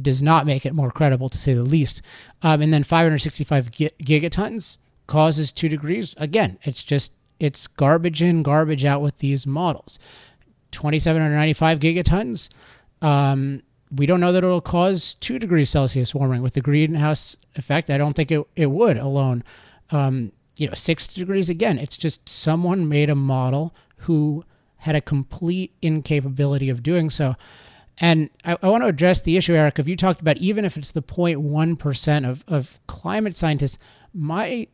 does not make it more credible to say the least. Um, and then 565 gigatons causes two degrees. Again, it's just it's garbage in, garbage out with these models. 2,795 gigatons. Um, we don't know that it'll cause two degrees Celsius warming with the greenhouse effect. I don't think it, it would alone. Um, you know, six degrees again. It's just someone made a model who had a complete incapability of doing so. And I, I want to address the issue, Eric, if you talked about even if it's the 0.1% of, of climate scientists, my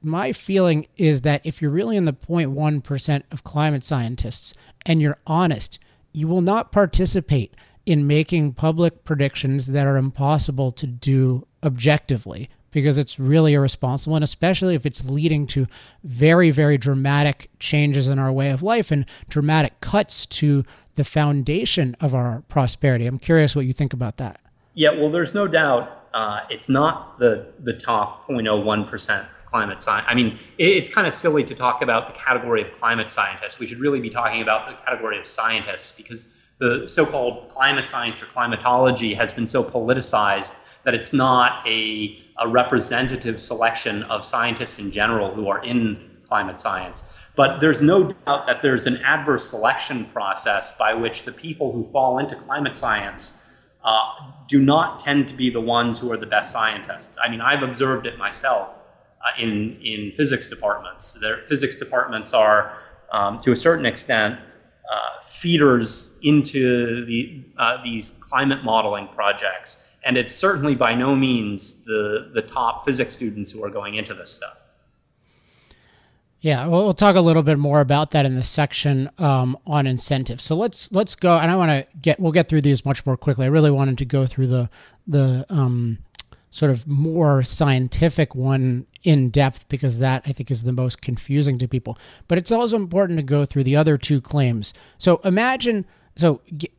my feeling is that if you're really in the 0.1% of climate scientists and you're honest, you will not participate in making public predictions that are impossible to do objectively because it's really irresponsible and especially if it's leading to very very dramatic changes in our way of life and dramatic cuts to the foundation of our prosperity i'm curious what you think about that yeah well there's no doubt uh, it's not the the top 0.01% climate science. I mean, it's kind of silly to talk about the category of climate scientists. We should really be talking about the category of scientists because the so-called climate science or climatology has been so politicized that it's not a, a representative selection of scientists in general who are in climate science. But there's no doubt that there's an adverse selection process by which the people who fall into climate science uh, do not tend to be the ones who are the best scientists. I mean, I've observed it myself uh, in in physics departments. Their physics departments are, um, to a certain extent, uh, feeders into the, uh, these climate modeling projects. And it's certainly by no means the, the top physics students who are going into this stuff. Yeah, we'll talk a little bit more about that in the section um, on incentives. So let's let's go, and I want to get we'll get through these much more quickly. I really wanted to go through the the um, sort of more scientific one in depth because that I think is the most confusing to people. But it's also important to go through the other two claims. So imagine so g-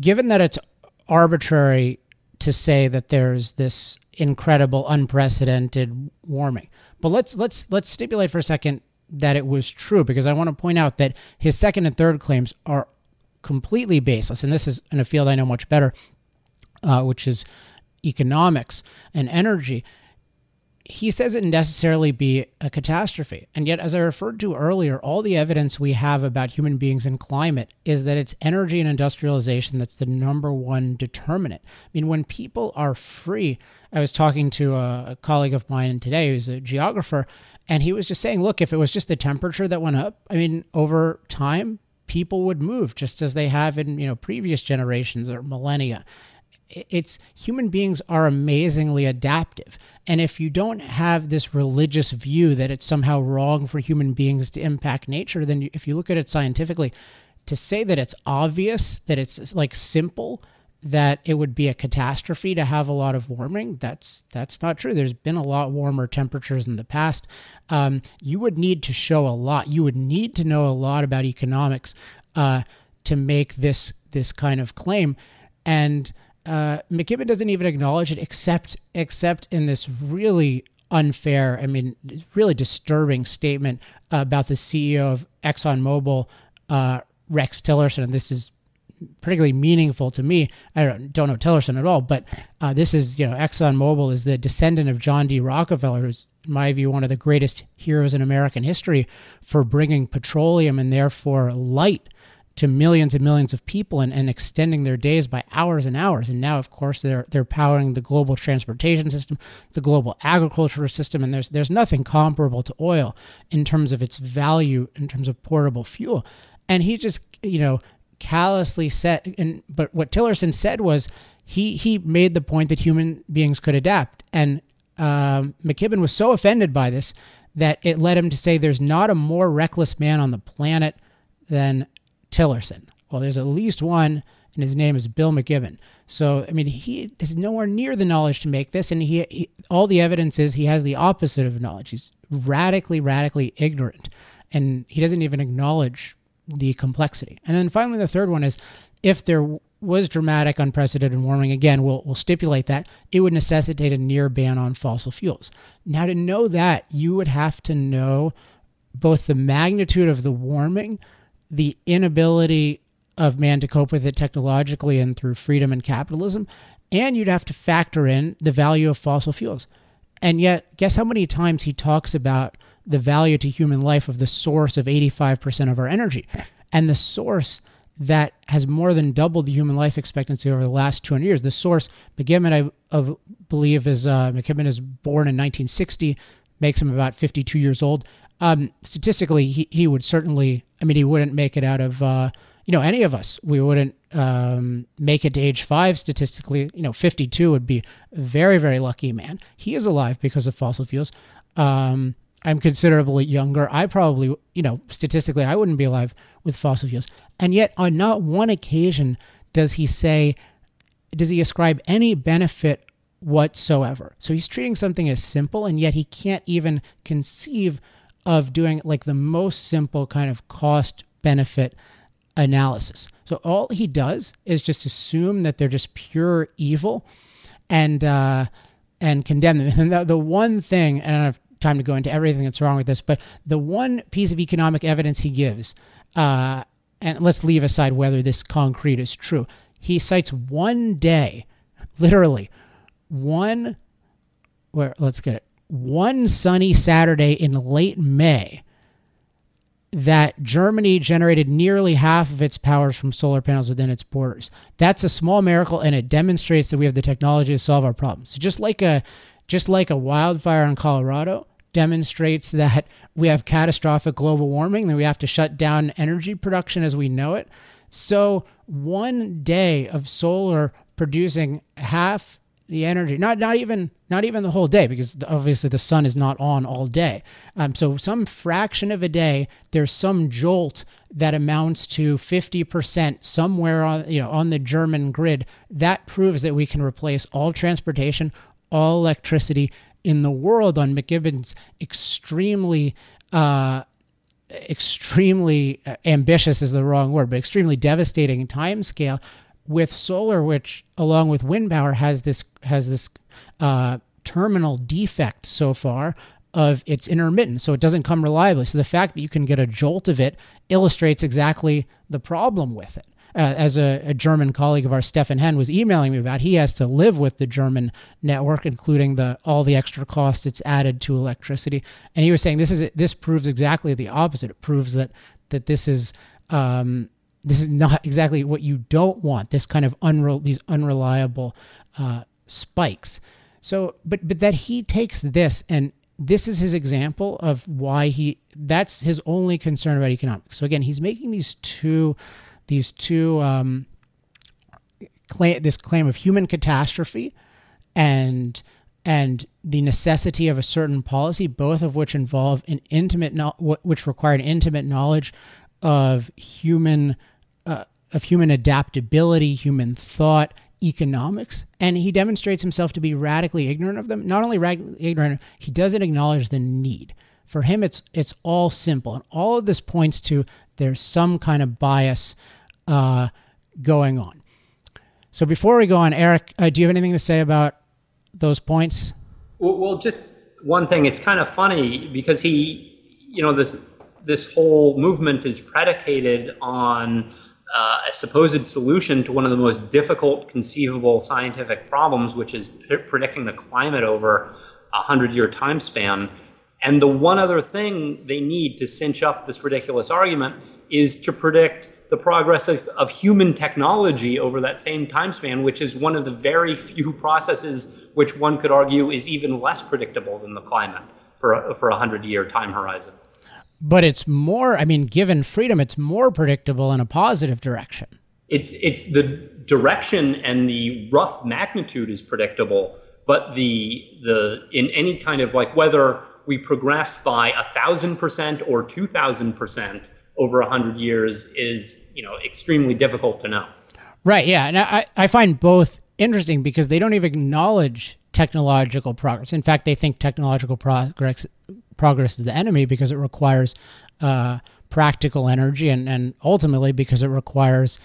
given that it's arbitrary to say that there's this incredible unprecedented warming. But let's let's let's stipulate for a second that it was true because I want to point out that his second and third claims are completely baseless, and this is in a field I know much better, uh, which is economics and energy he says it necessarily be a catastrophe. And yet, as I referred to earlier, all the evidence we have about human beings and climate is that it's energy and industrialization that's the number one determinant. I mean, when people are free, I was talking to a, colleague of mine today who's a geographer, and he was just saying, look, if it was just the temperature that went up, I mean, over time, people would move just as they have in you know previous generations or millennia it's human beings are amazingly adaptive. And if you don't have this religious view that it's somehow wrong for human beings to impact nature, then if you look at it scientifically, to say that it's obvious, that it's like simple, that it would be a catastrophe to have a lot of warming. That's that's not true. There's been a lot warmer temperatures in the past. Um, you would need to show a lot. You would need to know a lot about economics uh, to make this this kind of claim. And uh, McKibben doesn't even acknowledge it, except except in this really unfair, I mean, really disturbing statement about the CEO of ExxonMobil, uh, Rex Tillerson. And this is particularly meaningful to me. I don't, don't know Tillerson at all, but uh, this is, you know, ExxonMobil is the descendant of John D. Rockefeller, who's, in my view, one of the greatest heroes in American history for bringing petroleum and therefore light to millions and millions of people and, and extending their days by hours and hours. And now, of course, they're they're powering the global transportation system, the global agricultural system, and there's there's nothing comparable to oil in terms of its value in terms of portable fuel. And he just you know callously said, and but what Tillerson said was he he made the point that human beings could adapt, and um, McKibben was so offended by this that it led him to say there's not a more reckless man on the planet than Tillerson. Well, there's at least one, and his name is Bill McKibben. So, I mean, he is nowhere near the knowledge to make this, and he, he all the evidence is he has the opposite of knowledge. He's radically, radically ignorant, and he doesn't even acknowledge the complexity. And then finally, the third one is if there was dramatic, unprecedented warming, again, we'll, we'll stipulate that it would necessitate a near ban on fossil fuels. Now, to know that, you would have to know both the magnitude of the warming the inability of man to cope with it technologically and through freedom and capitalism. And you'd have to factor in the value of fossil fuels. And yet, guess how many times he talks about the value to human life of the source of 85% of our energy and the source that has more than doubled the human life expectancy over the last 200 years. The source, McKibben, I, I believe, is uh, McKibben is born in 1960, makes him about 52 years old. Um, statistically, he, he would certainly, I mean, he wouldn't make it out of, uh, you know, any of us. We wouldn't um, make it to age five statistically. You know, 52 would be very, very lucky man. He is alive because of fossil fuels. Um, I'm considerably younger. I probably, you know, statistically, I wouldn't be alive with fossil fuels. And yet, on not one occasion does he say, does he ascribe any benefit whatsoever? So he's treating something as simple, and yet he can't even conceive of doing like the most simple kind of cost benefit analysis. So all he does is just assume that they're just pure evil and uh, and condemn them. And the, the one thing, and I don't have time to go into everything that's wrong with this, but the one piece of economic evidence he gives, uh, and let's leave aside whether this concrete is true, he cites one day, literally one, where let's get it, one sunny Saturday in late May that Germany generated nearly half of its powers from solar panels within its borders. That's a small miracle and it demonstrates that we have the technology to solve our problems. So just like a just like a wildfire in Colorado, demonstrates that we have catastrophic global warming, then we have to shut down energy production as we know it. So, one day of solar producing half the energy not not even not even the whole day because obviously the sun is not on all day. Um, so some fraction of a day there's some jolt that amounts to 50% somewhere on you know on the german grid. That proves that we can replace all transportation all electricity in the world on mckibben's extremely uh, extremely uh, ambitious is the wrong word but extremely devastating time scale with solar, which along with wind power has this has this uh, terminal defect so far of its intermittent, so it doesn't come reliably. So the fact that you can get a jolt of it illustrates exactly the problem with it. Uh, as a, a, German colleague of ours, Stefan Hen, was emailing me about, he has to live with the German network, including the all the extra cost it's added to electricity. And he was saying this is this proves exactly the opposite. It proves that that this is um, this is not exactly what you don't want. This kind of unre- these unreliable uh, spikes. So, but but that he takes this and this is his example of why he that's his only concern about economics. So again, he's making these two these two um, claim this claim of human catastrophe and and the necessity of a certain policy, both of which involve an intimate, which require an intimate knowledge of human of human adaptability, human thought, economics, and he demonstrates himself to be radically ignorant of them. Not only radically ignorant, he doesn't acknowledge the need. For him, it's it's all simple, and all of this points to there's some kind of bias uh, going on. So before we go on, Eric, uh, do you have anything to say about those points? Well, well, just one thing. It's kind of funny because he, you know, this this whole movement is predicated on uh, a supposed solution to one of the most difficult conceivable scientific problems, which is p- predicting the climate over a hundred year time span. And the one other thing they need to cinch up this ridiculous argument is to predict the progress of, of human technology over that same time span, which is one of the very few processes which one could argue is even less predictable than the climate for a, for a hundred year time horizon but it's more i mean given freedom it's more predictable in a positive direction. It's it's the direction and the rough magnitude is predictable but the the in any kind of like whether we progress by a thousand percent or two thousand percent over a hundred years is you know extremely difficult to know. Right yeah and i i find both interesting because they don't even acknowledge technological progress. In fact, they think technological progress progress is the enemy because it requires uh, practical energy and, and ultimately because it requires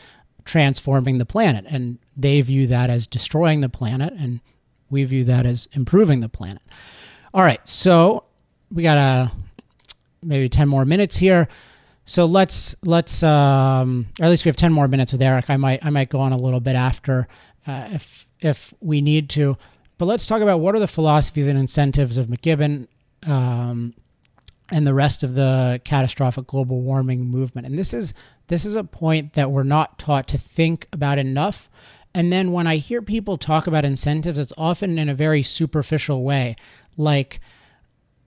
transforming the planet. And they view that as destroying the planet, and we view that as improving the planet. All right, so we got a maybe 10 more minutes here. So let's let's um, or at least we have 10 more minutes with Eric. I might I might go on a little bit after uh, if if we need to. But let's talk about what are the philosophies and incentives of McKibben um, and the rest of the catastrophic global warming movement. And this is this is a point that we're not taught to think about enough. And then when I hear people talk about incentives, it's often in a very superficial way, like,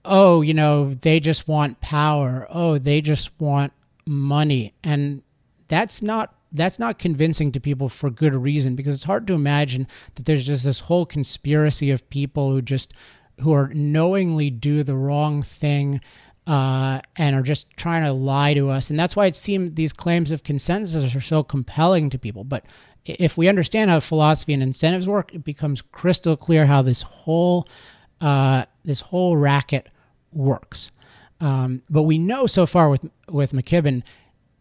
oh, you know, they just want power. Oh, they just want money. And that's not that's not convincing to people for good reason because it's hard to imagine that there's just this whole conspiracy of people who just who are knowingly do the wrong thing uh, and are just trying to lie to us. And that's why it seems these claims of consensus are so compelling to people. But if we understand how philosophy and incentives work it becomes crystal clear how this whole uh, this whole racket works. Um, but we know so far with with McKibben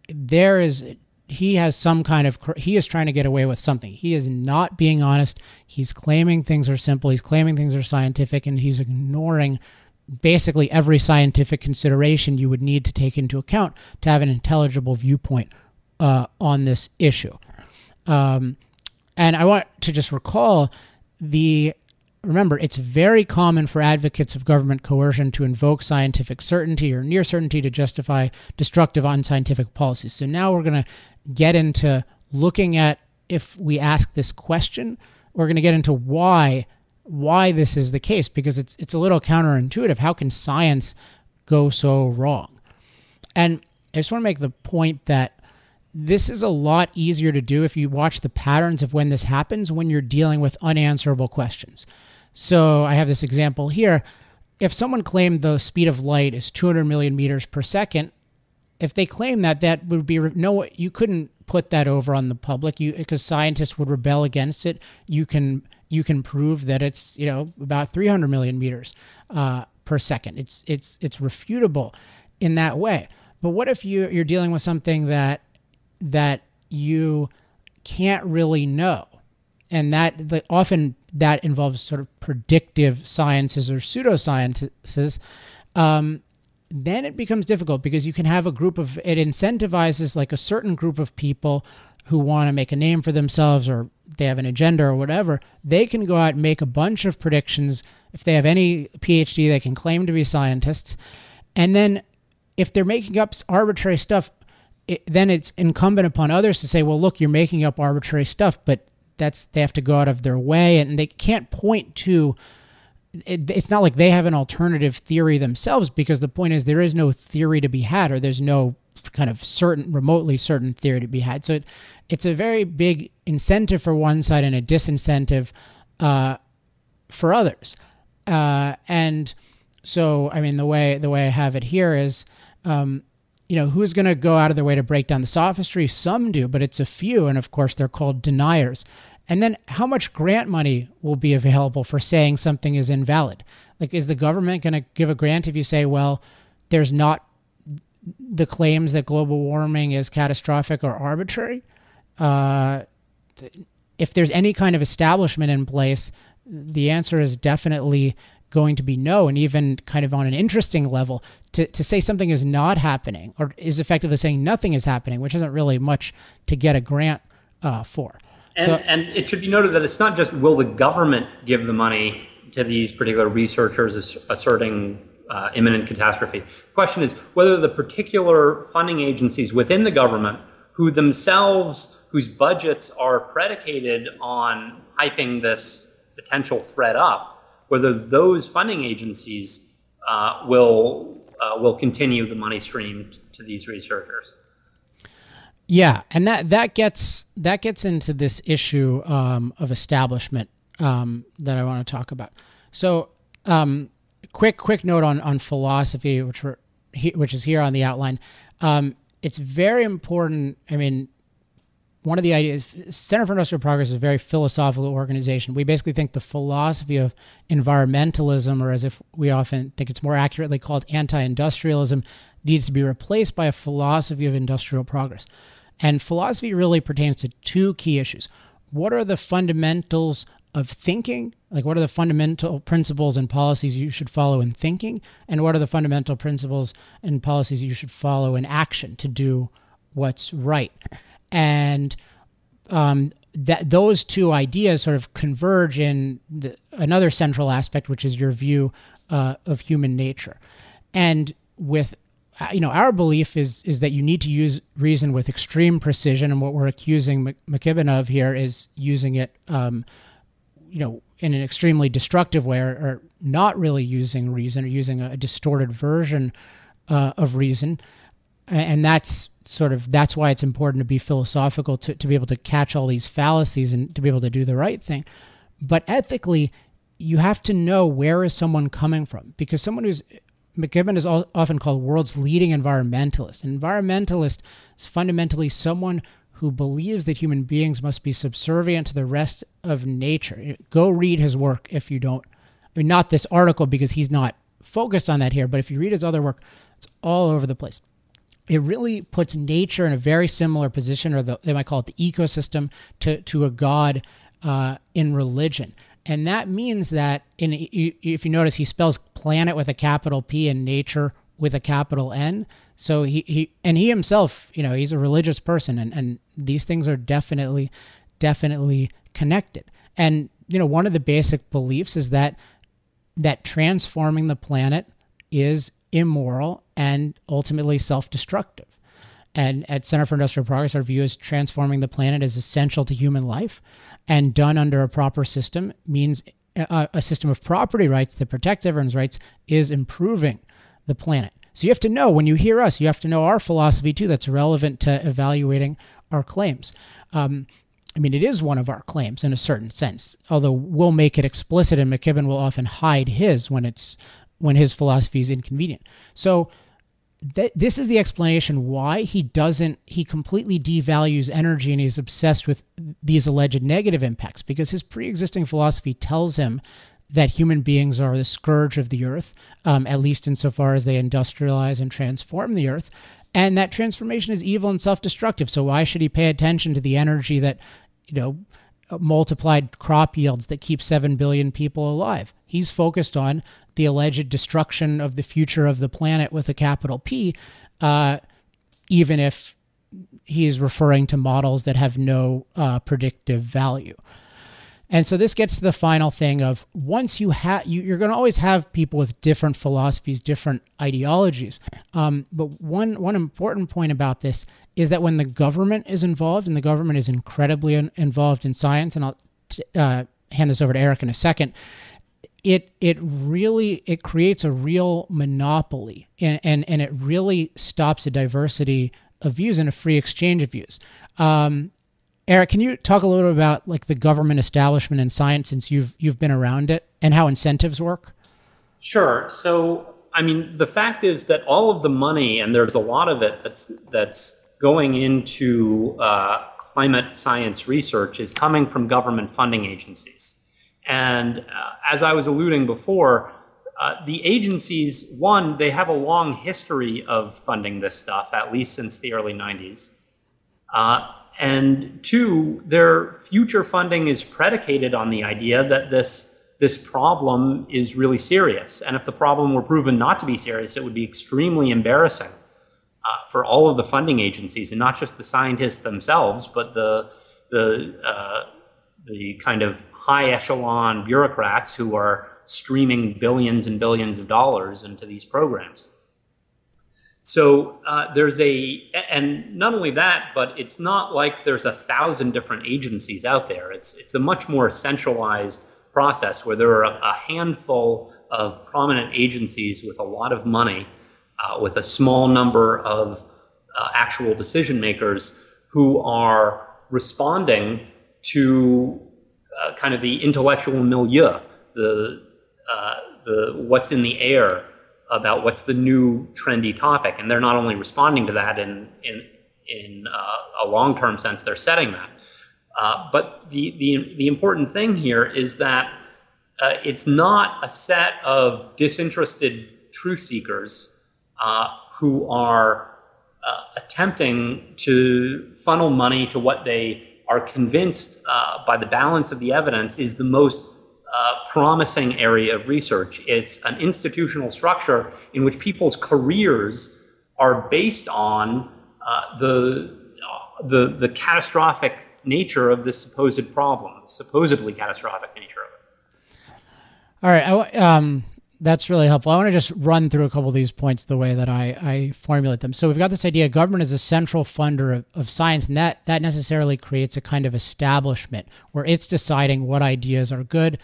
there is he has some kind of he is trying to get away with something. He is not being honest. He's claiming things are simple. He's claiming things are scientific and he's ignoring basically every scientific consideration you would need to take into account to have an intelligible viewpoint uh, on this issue. Um, and i want to just recall the remember, it's very common for advocates of government coercion to invoke scientific certainty or near certainty to justify destructive unscientific policies. So now we're going to get into looking at if we ask this question, we're going to get into why why this is the case because it's it's a little counterintuitive. How can science go so wrong? And I just want to make the point that this is a lot easier to do if you watch the patterns of when this happens when you're dealing with unanswerable questions. So I have this example here. If someone claimed the speed of light is 200 million meters per second, if they claim that, that would be no. You couldn't put that over on the public, you because scientists would rebel against it. You can you can prove that it's you know about 300 million meters uh, per second. It's it's it's refutable in that way. But what if you you're dealing with something that that you can't really know, and that the, often that involves sort of predictive sciences or pseudosciences. Um, then it becomes difficult because you can have a group of it incentivizes like a certain group of people who want to make a name for themselves or they have an agenda or whatever they can go out and make a bunch of predictions if they have any phd they can claim to be scientists and then if they're making up arbitrary stuff it, then it's incumbent upon others to say well look you're making up arbitrary stuff but that's they have to go out of their way and they can't point to it, it's not like they have an alternative theory themselves because the point is there is no theory to be had or there's no kind of certain remotely certain theory to be had. So it, it's a very big incentive for one side and a disincentive uh, for others. Uh, and so i mean the way the way i have it here is um, you know who's going to go out of their way to break down the sophistry some do but it's a few and of course they're called deniers and then how much grant money will be available for saying something is invalid? Like, is the government going to give a grant if you say, well, there's not the claims that global warming is catastrophic or arbitrary? Uh, if there's any kind of establishment in place, the answer is definitely going to be no. And even kind of on an interesting level, to, to say something is not happening or is effectively saying nothing is happening, which isn't really much to get a grant uh, for. And, so, and it should be noted that it's not just will the government give the money to these particular researchers asserting uh, imminent catastrophe. The question is whether the particular funding agencies within the government, who themselves, whose budgets are predicated on hyping this potential threat up, whether those funding agencies uh, will uh, will continue the money stream to these researchers. Yeah, and that that gets that gets into this issue um, of establishment um, that I want to talk about. So, um, quick quick note on on philosophy, which which is here on the outline. Um, it's very important. I mean, one of the ideas Center for Industrial Progress is a very philosophical organization. We basically think the philosophy of environmentalism, or as if we often think it's more accurately called anti-industrialism, needs to be replaced by a philosophy of industrial progress. And philosophy really pertains to two key issues. What are the fundamentals of thinking? Like, what are the fundamental principles and policies you should follow in thinking? And what are the fundamental principles and policies you should follow in action to do what's right? And um, that those two ideas sort of converge in the, another central aspect, which is your view uh, of human nature. And with you know, our belief is is that you need to use reason with extreme precision, and what we're accusing McKibben of here is using it, um, you know, in an extremely destructive way, or, or, not really using reason, or using a, distorted version uh, of reason, and that's sort of that's why it's important to be philosophical to to be able to catch all these fallacies and to be able to do the right thing, but ethically. You have to know where is someone coming from because someone who's McKibben is often called world's leading environmentalist. An environmentalist is fundamentally someone who believes that human beings must be subservient to the rest of nature. Go read his work if you don't. I mean, not this article because he's not focused on that here, but if you read his other work, it's all over the place. It really puts nature in a very similar position, or the, they might call it the ecosystem, to, to a god uh, in religion. And that means that in if you notice he spells planet with a capital P and nature with a capital N. So he, he and he himself, you know, he's a religious person and, and these things are definitely definitely connected. And you know, one of the basic beliefs is that that transforming the planet is immoral and ultimately self-destructive. And at Center for Industrial Progress, our view is transforming the planet is essential to human life, and done under a proper system means a, a system of property rights that protects everyone's rights is improving the planet. So you have to know when you hear us, you have to know our philosophy too. That's relevant to evaluating our claims. Um, I mean, it is one of our claims in a certain sense, although we'll make it explicit, and McKibben will often hide his when it's when his philosophy is inconvenient. So th- this is the explanation why he doesn't he completely devalues energy and he's obsessed with these alleged negative impacts because his pre-existing philosophy tells him that human beings are the scourge of the earth, um, at least insofar as they industrialize and transform the earth. And that transformation is evil and self destructive. So, why should he pay attention to the energy that, you know, multiplied crop yields that keep 7 billion people alive? He's focused on the alleged destruction of the future of the planet with a capital P, uh, even if he is referring to models that have no uh, predictive value. And so this gets to the final thing of once you have, you, are going to always have people with different philosophies, different ideologies. Um, but one one important point about this is that when the government is involved, and the government is incredibly in, involved in science, and I'll t- uh, hand this over to Eric in a second. It it really it creates a real monopoly, and and, and it really stops a diversity of views and a free exchange of views. Um, Eric, can you talk a little bit about like the government establishment in science since you've you've been around it and how incentives work? Sure. So, I mean, the fact is that all of the money, and there's a lot of it that's that's going into uh, climate science research, is coming from government funding agencies. And uh, as I was alluding before, uh, the agencies, one, they have a long history of funding this stuff, at least since the early 90s. Uh, and two, their future funding is predicated on the idea that this this problem is really serious. And if the problem were proven not to be serious, it would be extremely embarrassing uh, for all of the funding agencies, and not just the scientists themselves, but the the uh, the kind of high echelon bureaucrats who are streaming billions and billions of dollars into these programs. So uh, there's a, and not only that, but it's not like there's a thousand different agencies out there. It's it's a much more centralized process where there are a, handful of prominent agencies with a lot of money, uh, with a small number of uh, actual decision makers who are responding to uh, kind of the intellectual milieu, the uh, the what's in the air about what's the new trendy topic, and they're not only responding to that in in in uh, a long term sense, they're setting that. Uh, but the, the the important thing here is that uh, it's not a set of disinterested truth seekers uh, who are attempting to funnel money to what they are convinced uh, by the balance of the evidence is the most uh, promising area of research. It's an institutional structure in which people's careers are based on uh, the, uh, the, the catastrophic nature of this supposed problem, the supposedly catastrophic nature of it. All right. I, um, that's really helpful. I want to just run through a couple of these points the way that I, I formulate them. So we've got this idea government is a central funder of, of science, and that, that necessarily creates a kind of establishment where it's deciding what ideas are good,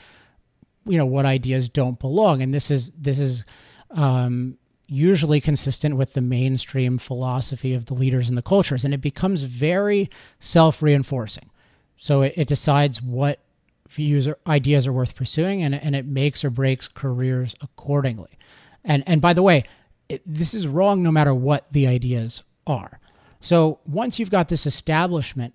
you know, what ideas don't belong. And this is this is um, usually consistent with the mainstream philosophy of the leaders and the cultures, and it becomes very self-reinforcing. So it, it decides what views or ideas are worth pursuing and, and it makes or breaks careers accordingly. And and by the way, it, this is wrong no matter what the ideas are. So once you've got this establishment,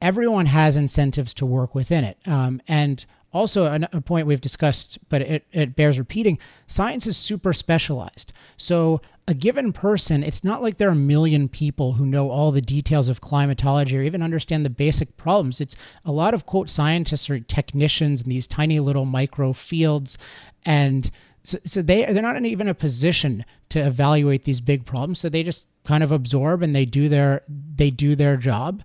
everyone has incentives to work within it. Um, and also, a point we've discussed, but it, it bears repeating science is super specialized. So, a given person, it's not like there are a million people who know all the details of climatology or even understand the basic problems. It's a lot of quote scientists or technicians in these tiny little micro fields. And so, so they, they're not in even a position to evaluate these big problems. So they just kind of absorb and they do their, they do their job.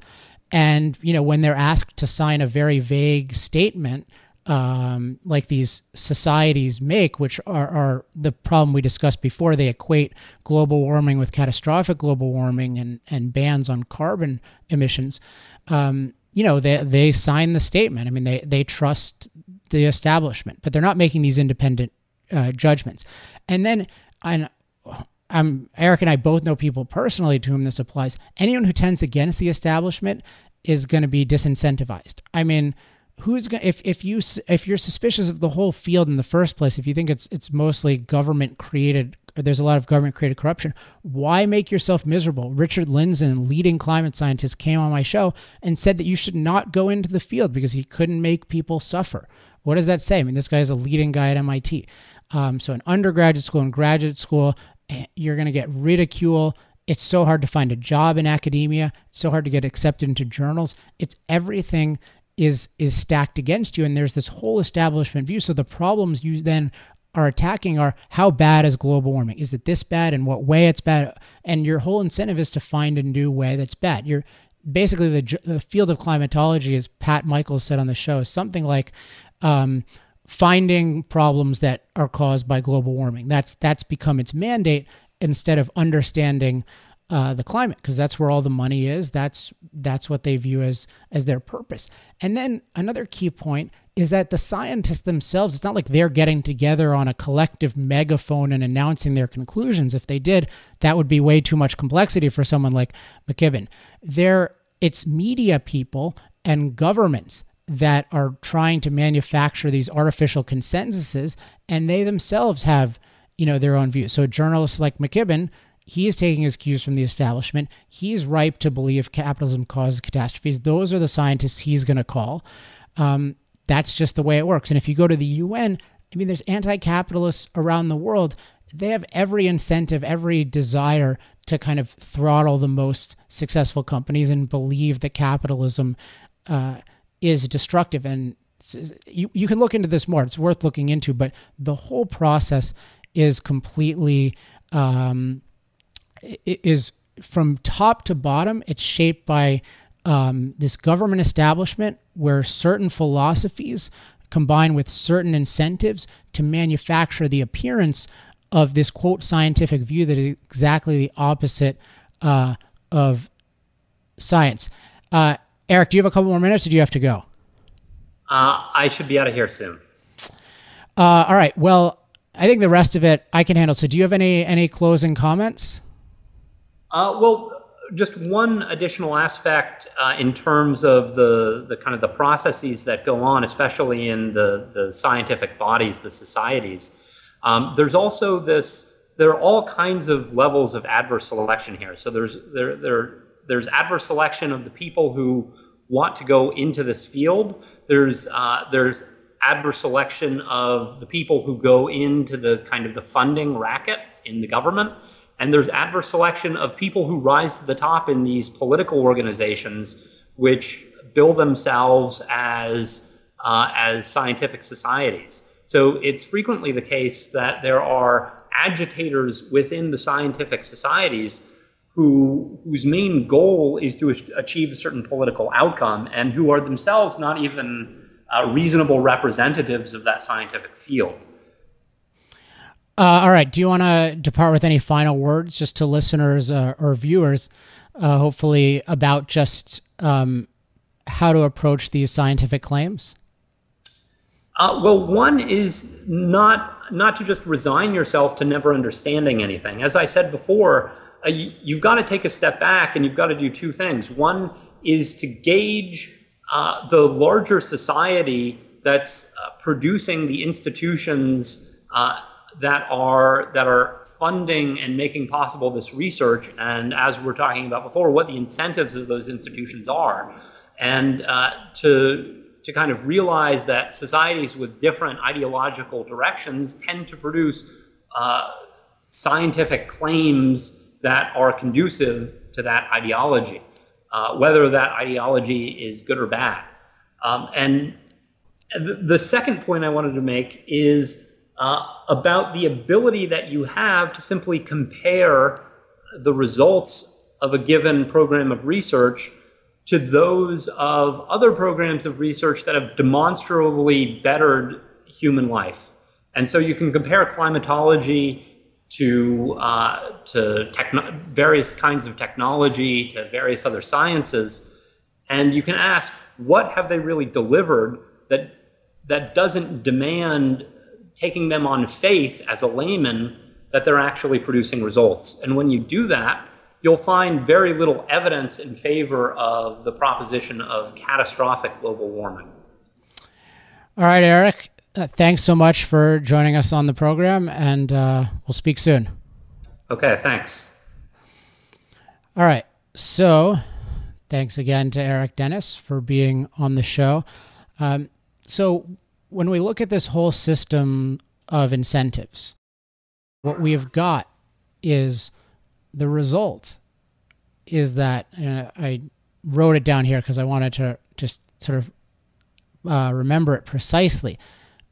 And, you know, when they're asked to sign a very vague statement, um, like these societies make, which are, are, the problem we discussed before. They equate global warming with catastrophic global warming and, and bans on carbon emissions. Um, you know, they, they sign the statement. I mean, they, they trust the establishment, but they're not making these independent uh, judgments. And then, and I'm Eric and I both know people personally to whom this applies. Anyone who tends against the establishment is going to be disincentivized. I mean, who's going if if you if you're suspicious of the whole field in the first place, if you think it's it's mostly government created there's a lot of government created corruption. Why make yourself miserable? Richard Lindzen, leading climate scientist, came on my show and said that you should not go into the field because he couldn't make people suffer. What does that say? I mean, this guy is a leading guy at MIT. Um, so, in undergraduate school and graduate school, eh, you're going to get ridicule. It's so hard to find a job in academia. It's so hard to get accepted into journals. It's everything is is stacked against you and there's this whole establishment view so the problems you then are attacking are how bad is global warming? Is it this bad? and what way it's bad? And your whole incentive is to find a new way that's bad. You're basically the, the field of climatology, as Pat Michaels said on the show, is something like um, finding problems that are caused by global warming. That's that's become its mandate instead of understanding uh, the climate because that's where all the money is. That's that's what they view as as their purpose. And then another key point is that the scientists themselves, it's not like they're getting together on a collective megaphone and announcing their conclusions. If they did, that would be way too much complexity for someone like McKibben. They're, it's media people and governments that are trying to manufacture these artificial consensuses, and they themselves have, you know, their own views. So journalists like McKibben, he is taking his cues from the establishment. He's ripe to believe capitalism causes catastrophes. Those are the scientists he's going to call. Um, that's just the way it works. And if you go to the UN, I mean, there's anti capitalists around the world. They have every incentive, every desire to kind of throttle the most successful companies and believe that capitalism uh, is destructive. And you, you can look into this more, it's worth looking into, but the whole process is completely, um, is from top to bottom, it's shaped by um, this government establishment where certain philosophies combine with certain incentives to manufacture the appearance of this quote scientific view that is exactly the opposite uh, of science. Uh, Eric, do you have a couple more minutes or do you have to go? Uh, I should be out of here soon. Uh, all right. Well, I think the rest of it I can handle. So, do you have any any closing comments? Uh, well, just one additional aspect uh, in terms of the, the kind of the processes that go on, especially in the, the scientific bodies, the societies. Um, there's also this, there are all kinds of levels of adverse selection here. So there's, there, there, there's adverse selection of the people who want to go into this field. There's, uh, there's adverse selection of the people who go into the kind of the funding racket in the government. And there's adverse selection of people who rise to the top in these political organizations, which bill themselves as, uh, as scientific societies. So it's frequently the case that there are agitators within the scientific societies who, whose main goal is to achieve a certain political outcome and who are themselves not even uh, reasonable representatives of that scientific field. Uh, all right. Do you want to depart with any final words just to listeners uh, or viewers, uh, hopefully, about just um, how to approach these scientific claims? Uh, well, one is not not to just resign yourself to never understanding anything. As I said before, uh, you, have got to take a step back and you've got to do two things. One is to gauge uh, the larger society that's producing the institutions that are that are funding and making possible this research, and as we're talking about before, what the incentives of those institutions are, and uh, to to kind of realize that societies with different ideological directions tend to produce uh, scientific claims that are conducive to that ideology, uh, whether that ideology is good or bad. Um, and the second point I wanted to make is uh, about the ability that you have to simply compare the results of a given program of research to those of other programs of research that have demonstrably bettered human life. And so you can compare climatology to, uh, to techno- various kinds of technology, to various other sciences, and you can ask, what have they really delivered that that doesn't demand taking them on faith as a layman that they're actually producing results. And when you do that, you'll find very little evidence in favor of the proposition of catastrophic global warming. All right, Eric. Uh, thanks so much for joining us on the program, and uh, we'll speak soon. Okay, thanks. All right. So, thanks again to Eric Dennis for being on the show. Um, so, when we look at this whole system of incentives, what we have got is the result is that uh, I wrote it down here because I wanted to just sort of uh, remember it precisely.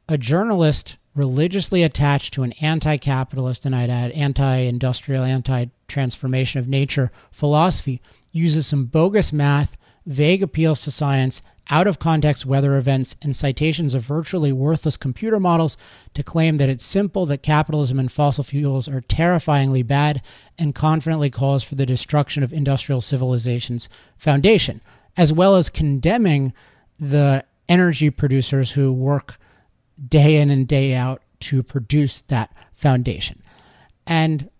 A journalist religiously attached to an anti capitalist, and I'd add anti industrial, anti transformation of nature philosophy, uses some bogus math, vague appeals to science, out of context weather events, and citations of virtually worthless computer models to claim that it's simple that capitalism and fossil fuels are terrifyingly bad and confidently calls for the destruction of industrial civilization's foundation, as well as condemning the energy producers who work day in and day out to produce that foundation. And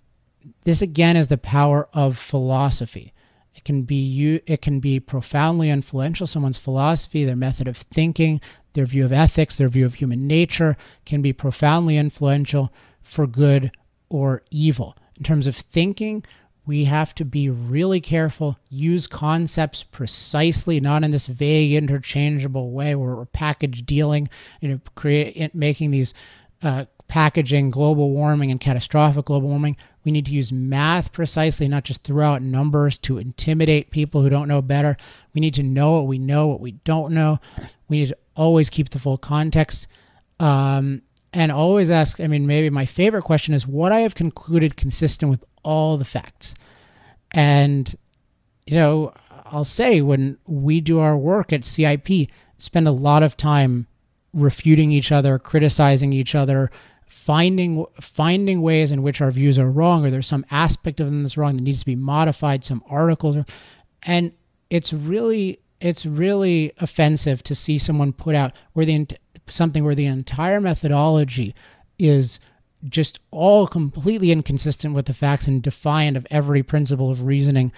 this again is the power of philosophy. It can be you it can be profoundly influential. Someone's philosophy, their method of thinking, their view of ethics, their view of human nature can be profoundly influential for good or evil. In terms of thinking, we have to be really careful, use concepts precisely, not in this vague, interchangeable way where we're package dealing, you know, create making these uh, packaging global warming and catastrophic global warming. We need to use math precisely, not just throw out numbers to intimidate people who don't know better. We need to know what we know, what we don't know. We need to always keep the full context. Um, and always ask i mean maybe my favorite question is what i have concluded consistent with all the facts. And, you know, I'll say when we do our work at CIP, spend a lot of time refuting each other, criticizing each other, finding finding ways in which our views are wrong or there's some aspect of them that's wrong that needs to be modified, some articles and it's really it's really offensive to see someone put out where the something where the entire methodology is just all completely inconsistent with the facts and defiant of every principle of reasoning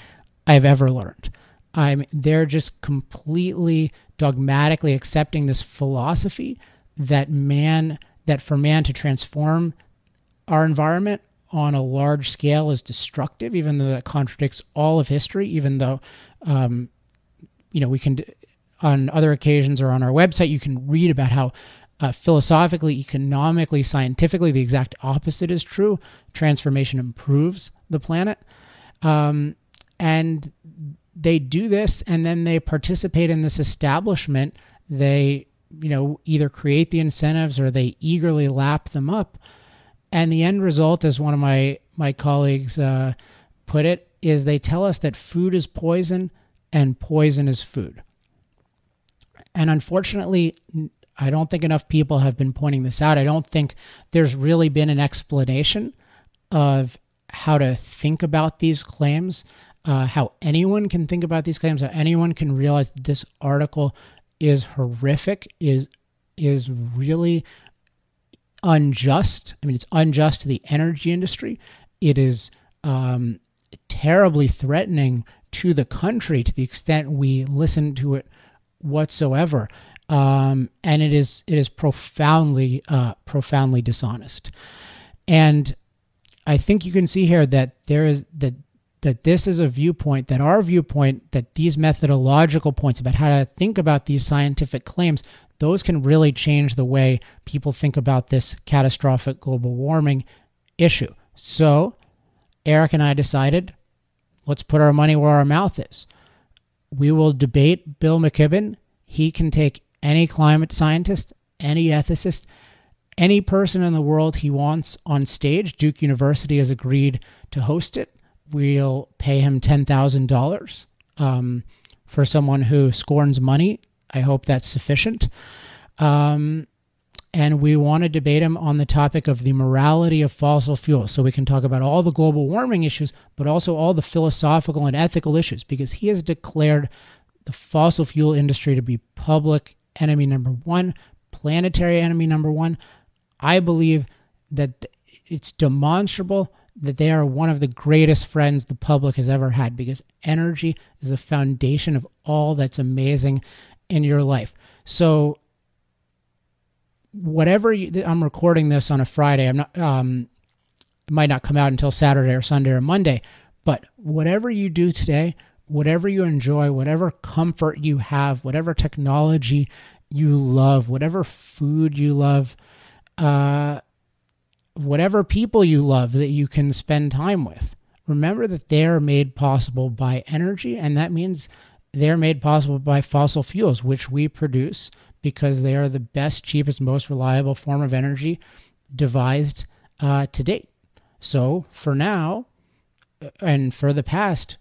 I've ever learned. I'm they're just completely dogmatically accepting this philosophy that man that for man to transform our environment on a large scale is destructive, even though that contradicts all of history. Even though, um, you know, we can on other occasions or on our website you can read about how uh, philosophically, economically, scientifically, the exact opposite is true. Transformation improves the planet. Um, and they do this and then they participate in this establishment. They, you know, either create the incentives or they eagerly lap them up. And the end result, as one of my, my colleagues uh, put it, is they tell us that food is poison and poison is food. And unfortunately, I don't think enough people have been pointing this out. I don't think there's really been an explanation of how to think about these claims, uh, how anyone can think about these claims, how anyone can realize that this article is horrific, is is really unjust. I mean, it's unjust to the energy industry. It is um, terribly threatening to the country to the extent we listen to it whatsoever um, and it is it is profoundly uh, profoundly dishonest. And I think you can see here that there is that that this is a viewpoint that our viewpoint that these methodological points about how to think about these scientific claims those can really change the way people think about this catastrophic global warming issue. So, Eric and I decided let's put our money where our mouth is. We will debate Bill McKibben. He can take any climate scientist, any ethicist, any person in the world he wants on stage. Duke University has agreed to host it. We'll pay him $10,000 um, for someone who scorns money. I hope that's sufficient. Um, and we want to debate him on the topic of the morality of fossil fuels. So we can talk about all the global warming issues, but also all the philosophical and ethical issues, because he has declared the fossil fuel industry to be public enemy number one, planetary enemy number one. I believe that it's demonstrable that they are one of the greatest friends the public has ever had because energy is the foundation of all that's amazing in your life. So, whatever you, I'm recording this on a Friday, I'm not, um, it might not come out until Saturday or Sunday or Monday, but whatever you do today, whatever you enjoy, whatever comfort you have, whatever technology you love, whatever food you love, uh, whatever people you love that you can spend time with. Remember that they're made possible by energy, and that means they're made possible by fossil fuels, which we produce because they are the best, cheapest, most reliable form of energy devised uh, to date. So for now, uh, and for the past,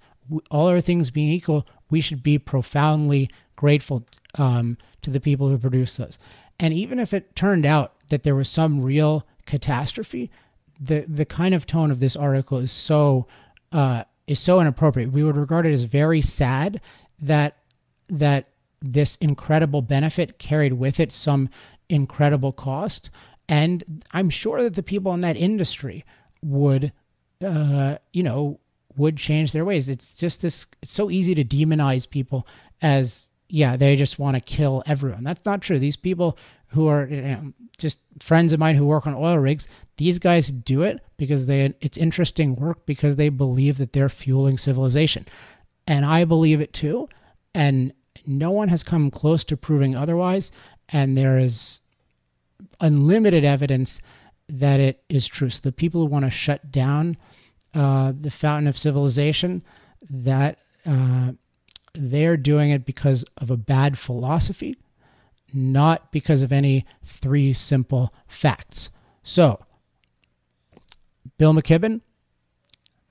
all other things being equal, we should be profoundly grateful um, to the people who produce those. And even if it turned out that there was some real catastrophe, the the kind of tone of this article is so uh, is so inappropriate. We would regard it as very sad that that this incredible benefit carried with it some incredible cost, and I'm sure that the people in that industry would, uh, you know, would change their ways. It's just this. It's so easy to demonize people as yeah, they just want to kill everyone. That's not true. These people who are you know, just friends of mine who work on oil rigs, these guys do it because they it's interesting work because they believe that they're fueling civilization. And I believe it too. And no one has come close to proving otherwise. And there is unlimited evidence that it is true. So the people who want to shut down uh, the fountain of civilization, that uh, they're doing it because of a bad philosophy, not because of any three simple facts. So, Bill McKibben,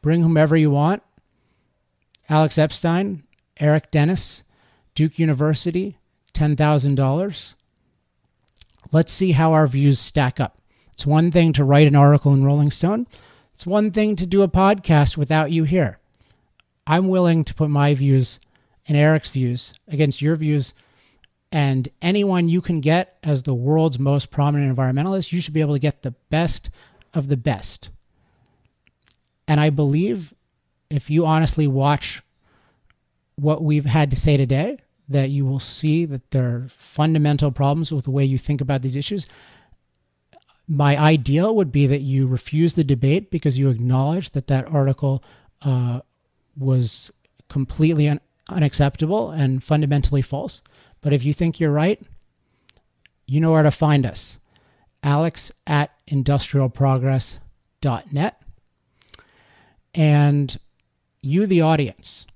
bring whomever you want. Alex Epstein, Eric Dennis, Duke University, $10,000. Let's see how our views stack up. It's one thing to write an article in Rolling Stone, it's one thing to do a podcast without you here. I'm willing to put my views and Eric's views against your views and anyone you can get as the world's most prominent environmentalist, you should be able to get the best of the best. And I believe if you honestly watch what we've had to say today, that you will see that there are fundamental problems with the way you think about these issues. My ideal would be that you refuse the debate because you acknowledge that that article uh, was completely un- unacceptable and fundamentally false. But if you think you're right, you know where to find us. Alex at industrialprogress.net. And you, the audience,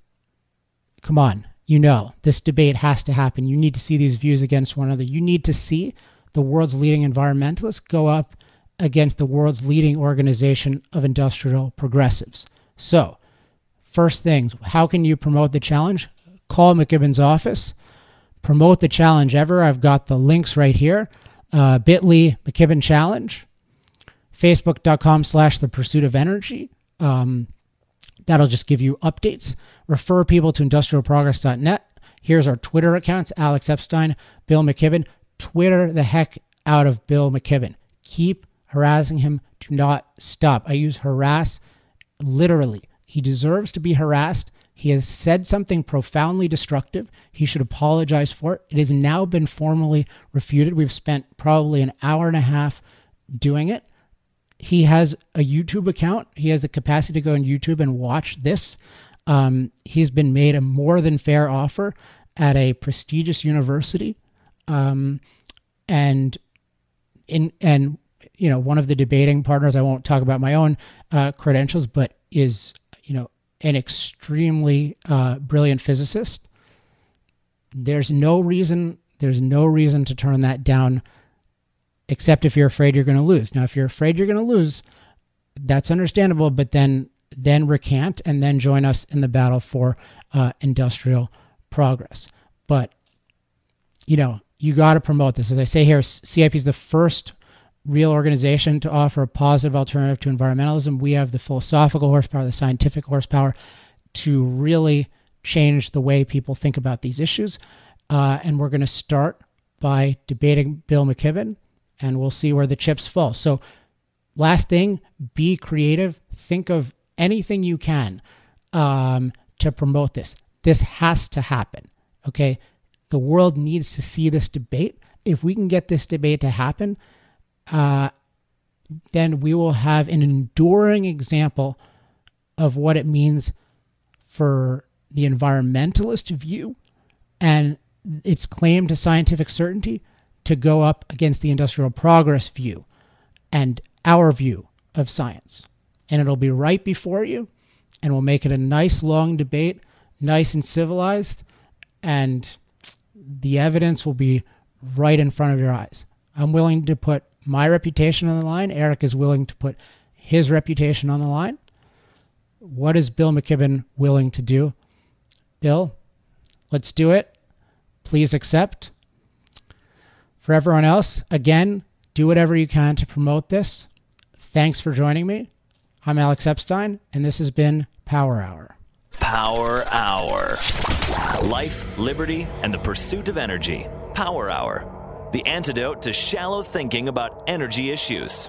come on, you know, this debate has to happen. You need to see these views against one another. You need to see the world's leading environmentalists go up against the world's leading organization of industrial progressives. So, First things, how can you promote the challenge? Call McKibben's office. Promote the challenge ever. I've got the links right here. Uh, Bitly McKibben Challenge. Facebook.com slash the pursuit of energy. Um, that'll just give you updates. Refer people to industrialprogress.net. Here's our Twitter accounts Alex Epstein, Bill McKibben. Twitter the heck out of Bill McKibben. Keep harassing him. Do not stop. I use harass literally. He deserves to be harassed. He has said something profoundly destructive. He should apologize for it. It has now been formally refuted. We've spent probably an hour and a half doing it. He has a YouTube account. He has the capacity to go on YouTube and watch this. Um, he's been made a more than fair offer at a prestigious university. Um, and in and you know one of the debating partners i won't talk about my own uh, credentials but is you know, an extremely uh, brilliant physicist. There's no reason. There's no reason to turn that down, except if you're afraid you're going to lose. Now, if you're afraid you're going to lose, that's understandable. But then, then recant and then join us in the battle for uh, industrial progress. But you know, you got to promote this. As I say here, CIP is the first real organization to offer a positive alternative to environmentalism. We have the philosophical horsepower, the scientific horsepower to really change the way people think about these issues. Uh, and we're going to start by debating Bill McKibben, and we'll see where the chips fall. So, last thing, be creative. Think of anything you can um, to promote this. This has to happen. Okay. The world needs to see this debate. If we can get this debate to happen, uh, then we will have an enduring example of what it means for the environmentalist view and its claim to scientific certainty to go up against the industrial progress view and our view of science. And it'll be right before you, and we'll make it a nice long debate, nice and civilized, and the evidence will be right in front of your eyes. I'm willing to put my reputation on the line. Eric is willing to put his reputation on the line. What is Bill McKibben willing to do? Bill, let's do it. Please accept. For everyone else, again, do whatever you can to promote this. Thanks for joining me. I'm Alex Epstein, and this has been Power Hour. Power Hour. Life, liberty, and the pursuit of energy. Power Hour. The antidote to shallow thinking about energy issues.